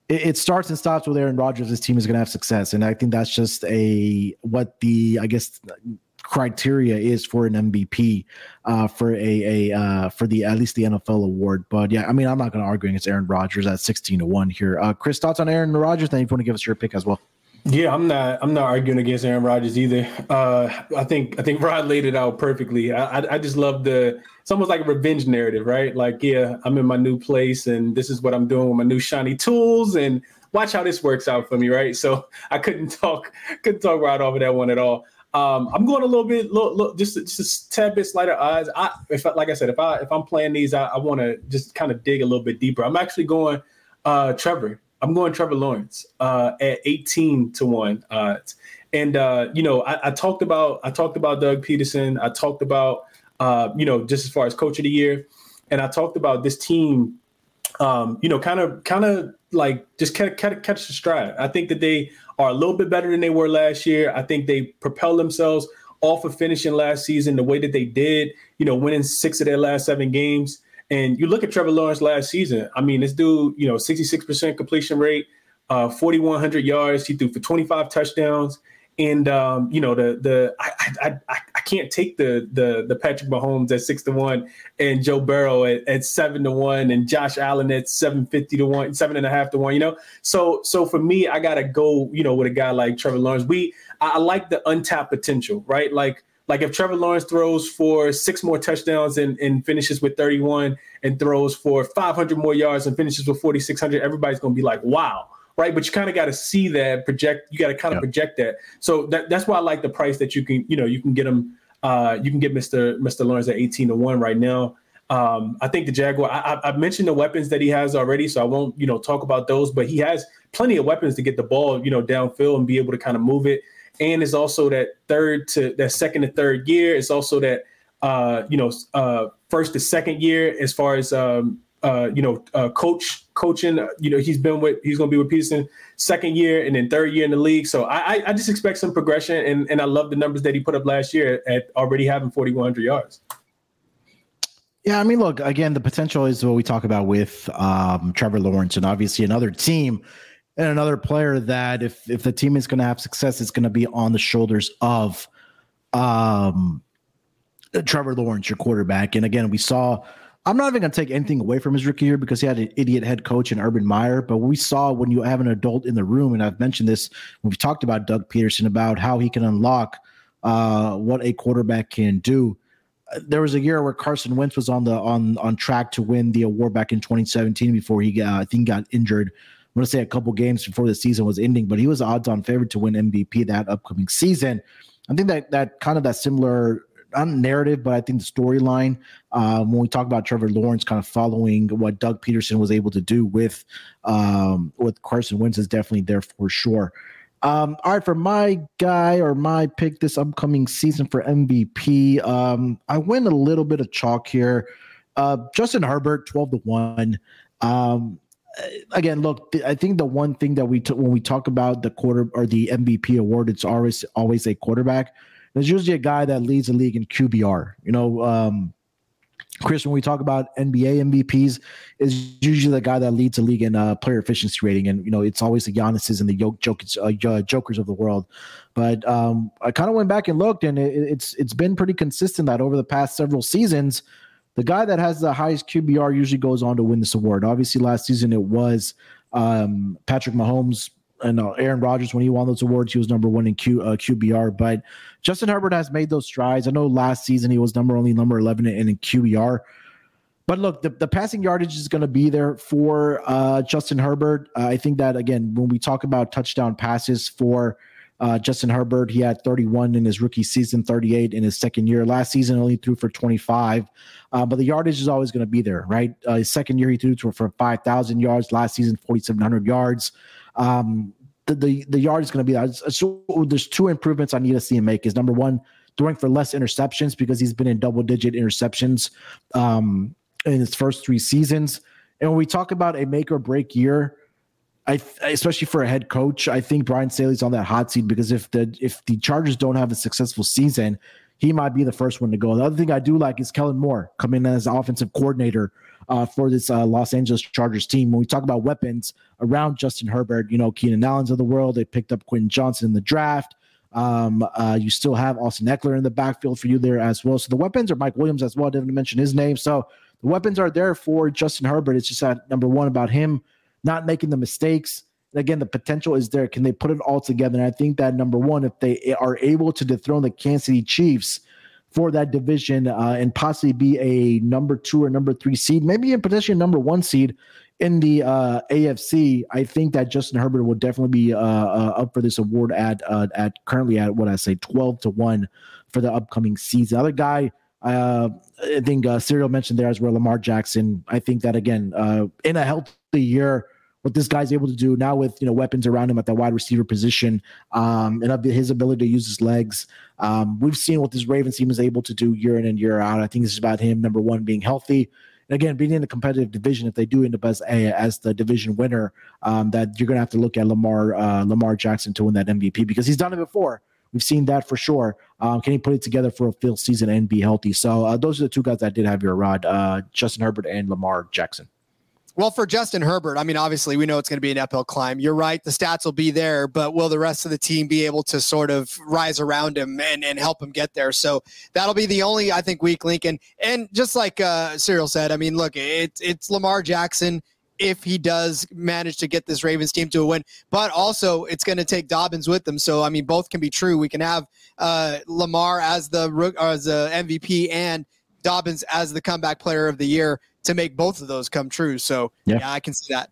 It, it starts and stops with Aaron Rodgers. His team is going to have success, and I think that's just a what the I guess criteria is for an MVP uh, for a a uh, for the at least the NFL award. But yeah, I mean, I'm not going to argue against Aaron Rodgers at 16 to one here. Uh, Chris, thoughts on Aaron Rodgers? Then you want to give us your pick as well. Yeah, I'm not. I'm not arguing against Aaron Rodgers either. Uh, I think I think Rod laid it out perfectly. I, I, I just love the. It's almost like a revenge narrative, right? Like, yeah, I'm in my new place, and this is what I'm doing with my new shiny tools, and watch how this works out for me, right? So I couldn't talk, couldn't talk right over that one at all. Um, I'm going a little bit, little, little, just just a tad bit slighter odds. I, if like I said, if I if I'm playing these, I, I want to just kind of dig a little bit deeper. I'm actually going uh, Trevor. I'm going Trevor Lawrence uh, at 18 to one odds. And uh, you know, I, I, talked about I talked about Doug Pederson. I talked about uh, you know just as far as coach of the year, and I talked about this team. Um, you know, kind of kind of like just catch, catch, catch the stride. I think that they are a little bit better than they were last year. I think they propelled themselves off of finishing last season the way that they did, you know, winning six of their last seven games. And you look at Trevor Lawrence last season. I mean, this dude, you know, 66% completion rate, uh, 4,100 yards. He threw for 25 touchdowns. And um, you know the the I I I can't take the the the Patrick Mahomes at six to one and Joe Burrow at, at seven to one and Josh Allen at seven fifty to one seven and a half to one. You know, so so for me, I gotta go. You know, with a guy like Trevor Lawrence, we I, I like the untapped potential, right? Like like if Trevor Lawrence throws for six more touchdowns and, and finishes with 31 and throws for 500 more yards and finishes with 4,600, everybody's going to be like, wow right? But you kind of got to see that project. You got to kind of yep. project that. So that, that's why I like the price that you can, you know, you can get them. Uh, you can get Mr. Mr. Lawrence at eighteen to one right now. Um, I think the Jaguar. I, I, mentioned the weapons that he has already, so I won't, you know, talk about those. But he has plenty of weapons to get the ball, you know, downfield and be able to kind of move it. And it's also that third to that second to third year. It's also that uh, you know, uh, first to second year as far as um, uh, you know, uh, coach coaching. You know, he's been with he's going to be with Pederson second year and then third year in the league. So I, I just expect some progression, and and I love the numbers that he put up last year at already having 4,100 yards. Yeah, I mean, look again. The potential is what we talk about with um, Trevor Lawrence, and obviously another team and another player that if if the team is going to have success, it's going to be on the shoulders of um, Trevor Lawrence, your quarterback. And again, we saw I'm not even going to take anything away from his rookie year because he had an idiot head coach in Urban Meyer. But we saw when you have an adult in the room, and I've mentioned this when we've talked about Doug Pederson about how he can unlock uh, what a quarterback can do. There was a year where Carson Wentz was on the on on track to win the award back in 2017 before he I think got injured. I'm going to say a couple games before the season was ending, but he was odds-on favorite to win MVP that upcoming season. I think that that kind of that similar not narrative, but I think the storyline um, when we talk about Trevor Lawrence kind of following what Doug Pederson was able to do with um, with Carson Wentz is definitely there for sure. Um, all right, for my guy or my pick this upcoming season for MVP, um, I went a little bit of chalk here. Uh, Justin Herbert, twelve to one. Um, again, look, I think the one thing that we t- when we talk about the quarter or the MVP award, it's always always a quarterback. There's usually a guy that leads the league in QBR. You know, um, Chris, when we talk about NBA MVPs, is usually the guy that leads the league in uh, player efficiency rating, and you know it's always the Giannis's and the Jokics, uh, Jokics of the world. But um, I kind of went back and looked, and it, it's it's been pretty consistent that over the past several seasons, the guy that has the highest QBR usually goes on to win this award. Obviously, last season it was um, Patrick Mahomes and uh, Aaron Rodgers when he won those awards, he was number one in Q, uh, QBR. But Justin Herbert has made those strides. I know last season he was number only number eleven in, in QBR. But look, the, the passing yardage is going to be there for uh, Justin Herbert. Uh, I think that again, when we talk about touchdown passes for uh, Justin Herbert, he had 31 in his rookie season, 38 in his second year. Last season, only threw for 25. Uh, but the yardage is always going to be there, right? Uh, his second year, he threw for 5,000 yards. Last season, 4,700 yards. Um, the, the, the yard is going to be that. So there's two improvements I need to see him make. Is number one, throwing for less interceptions because he's been in double digit interceptions um, in his first three seasons. And when we talk about a make or break year, I especially for a head coach, I think Brandon Staley's on that hot seat because if the if the Chargers don't have a successful season, he might be the first one to go. The other thing I do like is Kellen Moore coming in as offensive coordinator uh, for this uh, Los Angeles Chargers team. When we talk about weapons around Justin Herbert, you know, Keenan Allen's of the world, they picked up Quentin Johnston in the draft. Um, uh, you still have Austin Ekeler in the backfield for you there as well. So the weapons are Mike Williams as well. I didn't mention his name. So the weapons are there for Justin Herbert. It's just that number one about him not making the mistakes. And again, the potential is there. Can they put it all together? And I think that number one, if they are able to dethrone the Kansas City Chiefs for that division uh, and possibly be a number two or number three seed, maybe a potentially a number one seed in the uh, AFC. I think that Justin Herbert will definitely be uh, uh, up for this award at uh, at currently at what I say twelve to one for the upcoming season. Other guy. Uh, I think Serial mentioned there as well, Lamar Jackson. I think that again, in a healthy year, what this guy's able to do now with you know weapons around him at the wide receiver position um, and his ability to use his legs. Um, we've seen what this Ravens team is able to do year in and year out. I think this is about him number one being healthy. And again, being in a competitive division, if they do end up as as the division winner, um, that you're going to have to look at Lamar uh, Lamar Jackson to win that MVP because he's done it before. We've seen that for sure. Um, can he put it together for a full season and be healthy? So uh, those are the two guys that did have your rod: uh, Justin Herbert and Lamar Jackson. Well, for Justin Herbert, I mean, obviously we know it's going to be an uphill climb. You're right. The stats will be there, but will the rest of the team be able to sort of rise around him and, and help him get there? So that'll be the only, I think, weak link. And, and just like uh, Cyril said, I mean, look, it's, it's Lamar Jackson if he does manage to get this Ravens team to a win. But also, it's going to take Dobbins with them. So, I mean, both can be true. We can have uh, Lamar as the as the MVP and Dobbins as the comeback player of the year to make both of those come true. So yeah, yeah I can see that.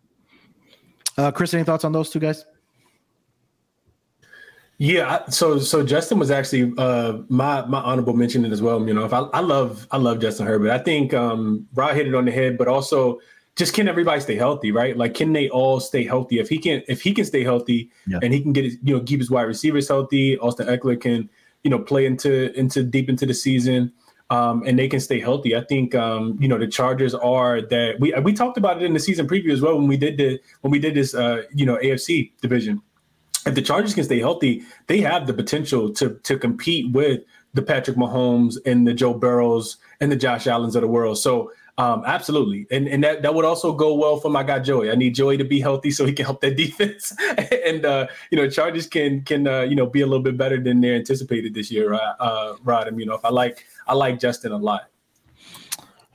Uh, Chris, any thoughts on those two guys? Yeah, so so Justin was actually uh, my my honorable mention as well. You know, if I, I love I love Justin Herbert. I think um, Rod hit it on the head, but also just can everybody stay healthy, right? Like, can they all stay healthy? If he can, if he can stay healthy yeah. and he can get his, you know, keep his wide receivers healthy, Austin Ekeler can, you know, play into into deep into the season. Um, and they can stay healthy. I think um, you know the Chargers are that we we talked about it in the season preview as well when we did the when we did this uh, you know AFC division. If the Chargers can stay healthy, they have the potential to to compete with the Patrick Mahomes and the Joe Burrows and the Josh Allen's of the world. So um, absolutely, and and that, that would also go well for my guy Joey. I need Joey to be healthy so he can help that defense, and uh, you know Chargers can can uh, you know be a little bit better than they're anticipated this year. Uh, Rod, you know if I like I like Justin a lot.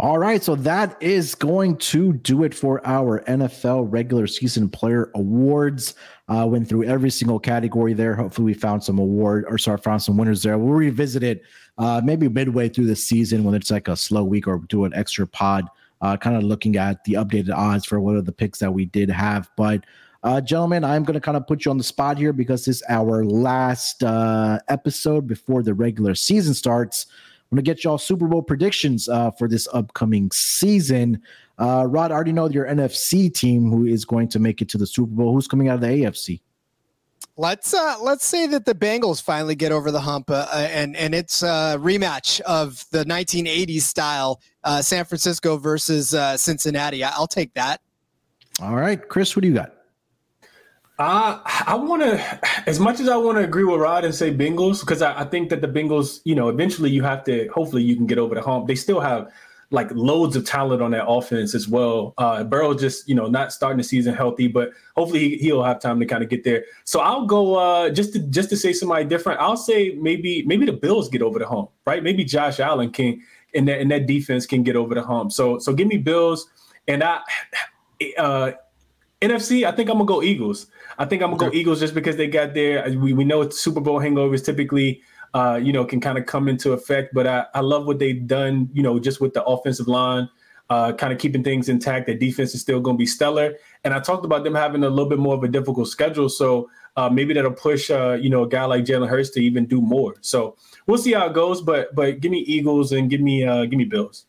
All right, so that is going to do it for our NFL regular season player awards. Uh, went through every single category there. Hopefully, we found some award or sorry, found some winners there. We'll revisit it uh, maybe midway through the season when it's like a slow week or do an extra pod, uh, kind of looking at the updated odds for what are the picks that we did have. But uh, gentlemen, I'm going to kind of put you on the spot here because this is our last uh, episode before the regular season starts. I'm going to get y'all Super Bowl predictions uh, for this upcoming season. Uh, Rod, I already know your NFC team who is going to make it to the Super Bowl. Who's coming out of the AFC? Let's uh, let's say that the Bengals finally get over the hump, uh, and and it's a rematch of the 1980s style uh, San Francisco versus uh, Cincinnati. I'll take that. All right, Chris, what do you got? Uh, I want to, as much as I want to agree with Rod and say Bengals, because I, I think that the Bengals, you know, eventually you have to, hopefully you can get over the hump. They still have like loads of talent on that offense as well. Uh, Burrow just you know not starting the season healthy, but hopefully he, will have time to kind of get there. So I'll go uh, just to just to say somebody different. I'll say maybe maybe the Bills get over the hump, right? Maybe Josh Allen can and that and that defense can get over the hump. So so give me Bills and I. Uh, NFC, I think I'm gonna go Eagles. I think I'm gonna okay. go Eagles just because they got there. We, we know it's Super Bowl hangovers typically uh, you know, can kind of come into effect. But I, I love what they've done, you know, just with the offensive line, uh, kind of keeping things intact. The defense is still going to be stellar. And I talked about them having a little bit more of a difficult schedule. So uh, maybe that'll push, uh, you know, a guy like Jalen Hurts to even do more. So we'll see how it goes. But but give me Eagles and give me uh, give me Bills.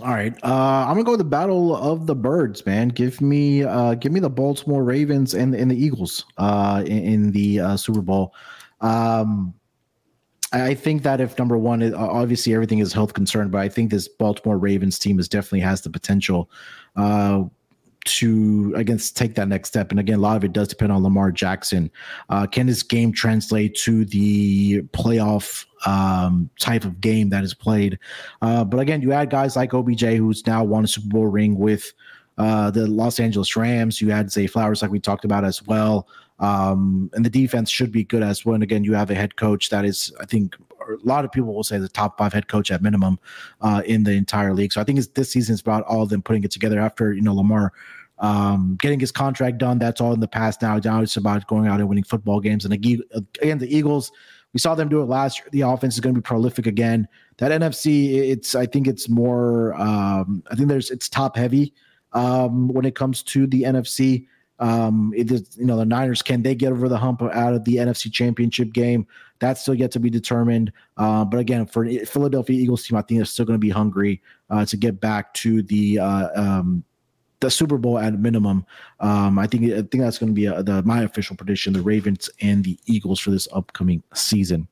All right, uh, I'm gonna go with the battle of the birds, man. Give me, uh, give me the Baltimore Ravens and, and the Eagles uh, in, in the uh, Super Bowl. Um, I think that if number one, obviously everything is health concerned, but I think this Baltimore Ravens team is definitely has the potential uh, to against take that next step. And again, a lot of it does depend on Lamar Jackson. Uh, can this game translate to the playoff um, type of game that is played? Uh, but again, you add guys like OBJ, who's now won a Super Bowl ring with uh, the Los Angeles Rams. You had Zay Flowers, like we talked about as well. Um, and the defense should be good as well. And again, you have a head coach that is, I think, a lot of people will say the top five head coach at minimum uh, in the entire league. So I think this season is about all of them putting it together after you know Lamar um, getting his contract done. That's all in the past now. Now it's about going out and winning football games. And again, the Eagles, we saw them do it last year. The offense is going to be prolific again. That NFC, it's I think it's more. Um, I think there's it's top heavy um, when it comes to the NFC. Um, it is, you know, the Niners, can they get over the hump out of the NFC championship game? That's still yet to be determined. Uh, but again, for Philadelphia Eagles team, I think they're still going to be hungry uh, to get back to the uh, um, the Super Bowl at minimum. Um, I think I think that's going to be a, the my official prediction: the Ravens and the Eagles for this upcoming season.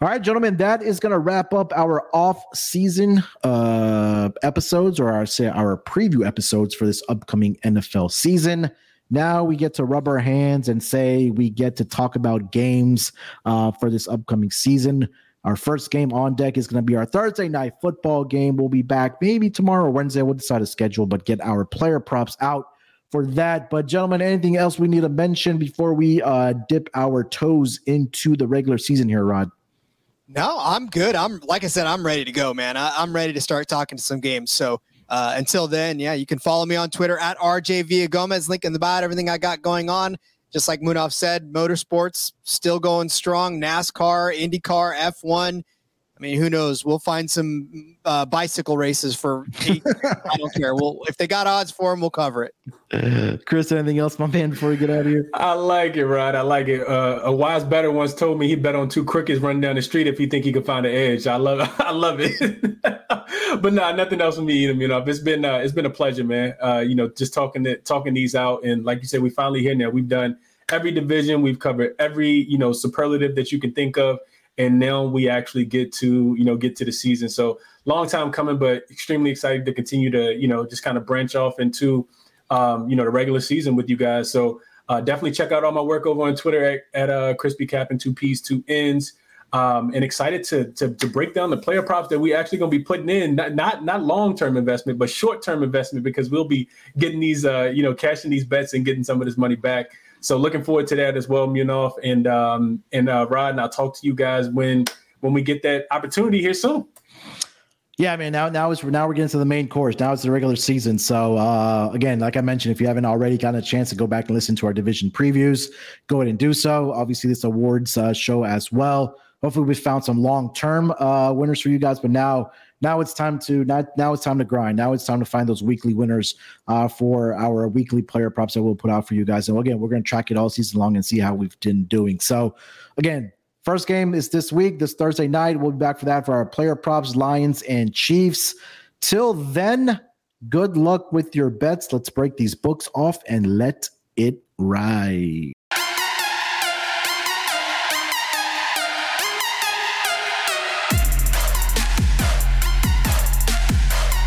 All right, gentlemen, that is going to wrap up our off-season uh, episodes, or our say our preview episodes for this upcoming NFL season. Now we get to rub our hands and say we get to talk about games uh, for this upcoming season. Our first game on deck is going to be our Thursday night football game. We'll be back maybe tomorrow or Wednesday. We'll decide a schedule, but get our player props out for that. But gentlemen, anything else we need to mention before we uh, dip our toes into the regular season here, Rod? No, I'm good. I'm like I said, I'm ready to go, man. I, am ready to start talking to some games. So uh, until then, yeah, you can follow me on Twitter at RJ Villagomez. Link in the bio. Everything I got going on. Just like Munaf said, motorsports still going strong. NASCAR, IndyCar, F1. I mean, who knows? We'll find some uh, bicycle races for. I don't care. Well, if they got odds for them, we'll cover it. Chris, anything else, my man, before we get out of here? I like it, Rod. I like it. Uh, a wise bettor once told me he bet on two crickets running down the street if he think he could find an edge. I love, I love it. but nah, nothing else for me either. You know, it's been, uh, it's been a pleasure, man. Uh, you know, just talking, to, talking these out, and like you said, we finally here now. We've done every division. We've covered every, you know, superlative that you can think of and now we actually get to you know get to the season. So long time coming, but extremely excited to continue to you know just kind of branch off into um, you know the regular season with you guys. So uh, definitely check out all my work over on Twitter at, at uh, Crispy Cap and Two P's Two Ends. Um, and excited to, to to break down the player props that we actually going to be putting in not not, not long term investment but short term investment because we'll be getting these uh, you know cashing these bets and getting some of this money back. So looking forward to that as well, Munaf and um, and uh, Rod. And I'll talk to you guys when when we get that opportunity here soon. Yeah, I mean now now is now we're getting to the main course. Now it's the regular season. So uh, again, like I mentioned, if you haven't already gotten a chance to go back and listen to our division previews, go ahead and do so. Obviously, this awards uh, show as well. Hopefully, we found some long term uh, winners for you guys. But now now it's time to now, now it's time to grind. Now it's time to find those weekly winners uh, for our weekly player props that we'll put out for you guys. And again, we're going to track it all season long and see how we've been doing. So again, First game is this week, this Thursday night. We'll be back for that for our player props, Lions and Chiefs. Till then, good luck with your bets. Let's break these books off and let it ride.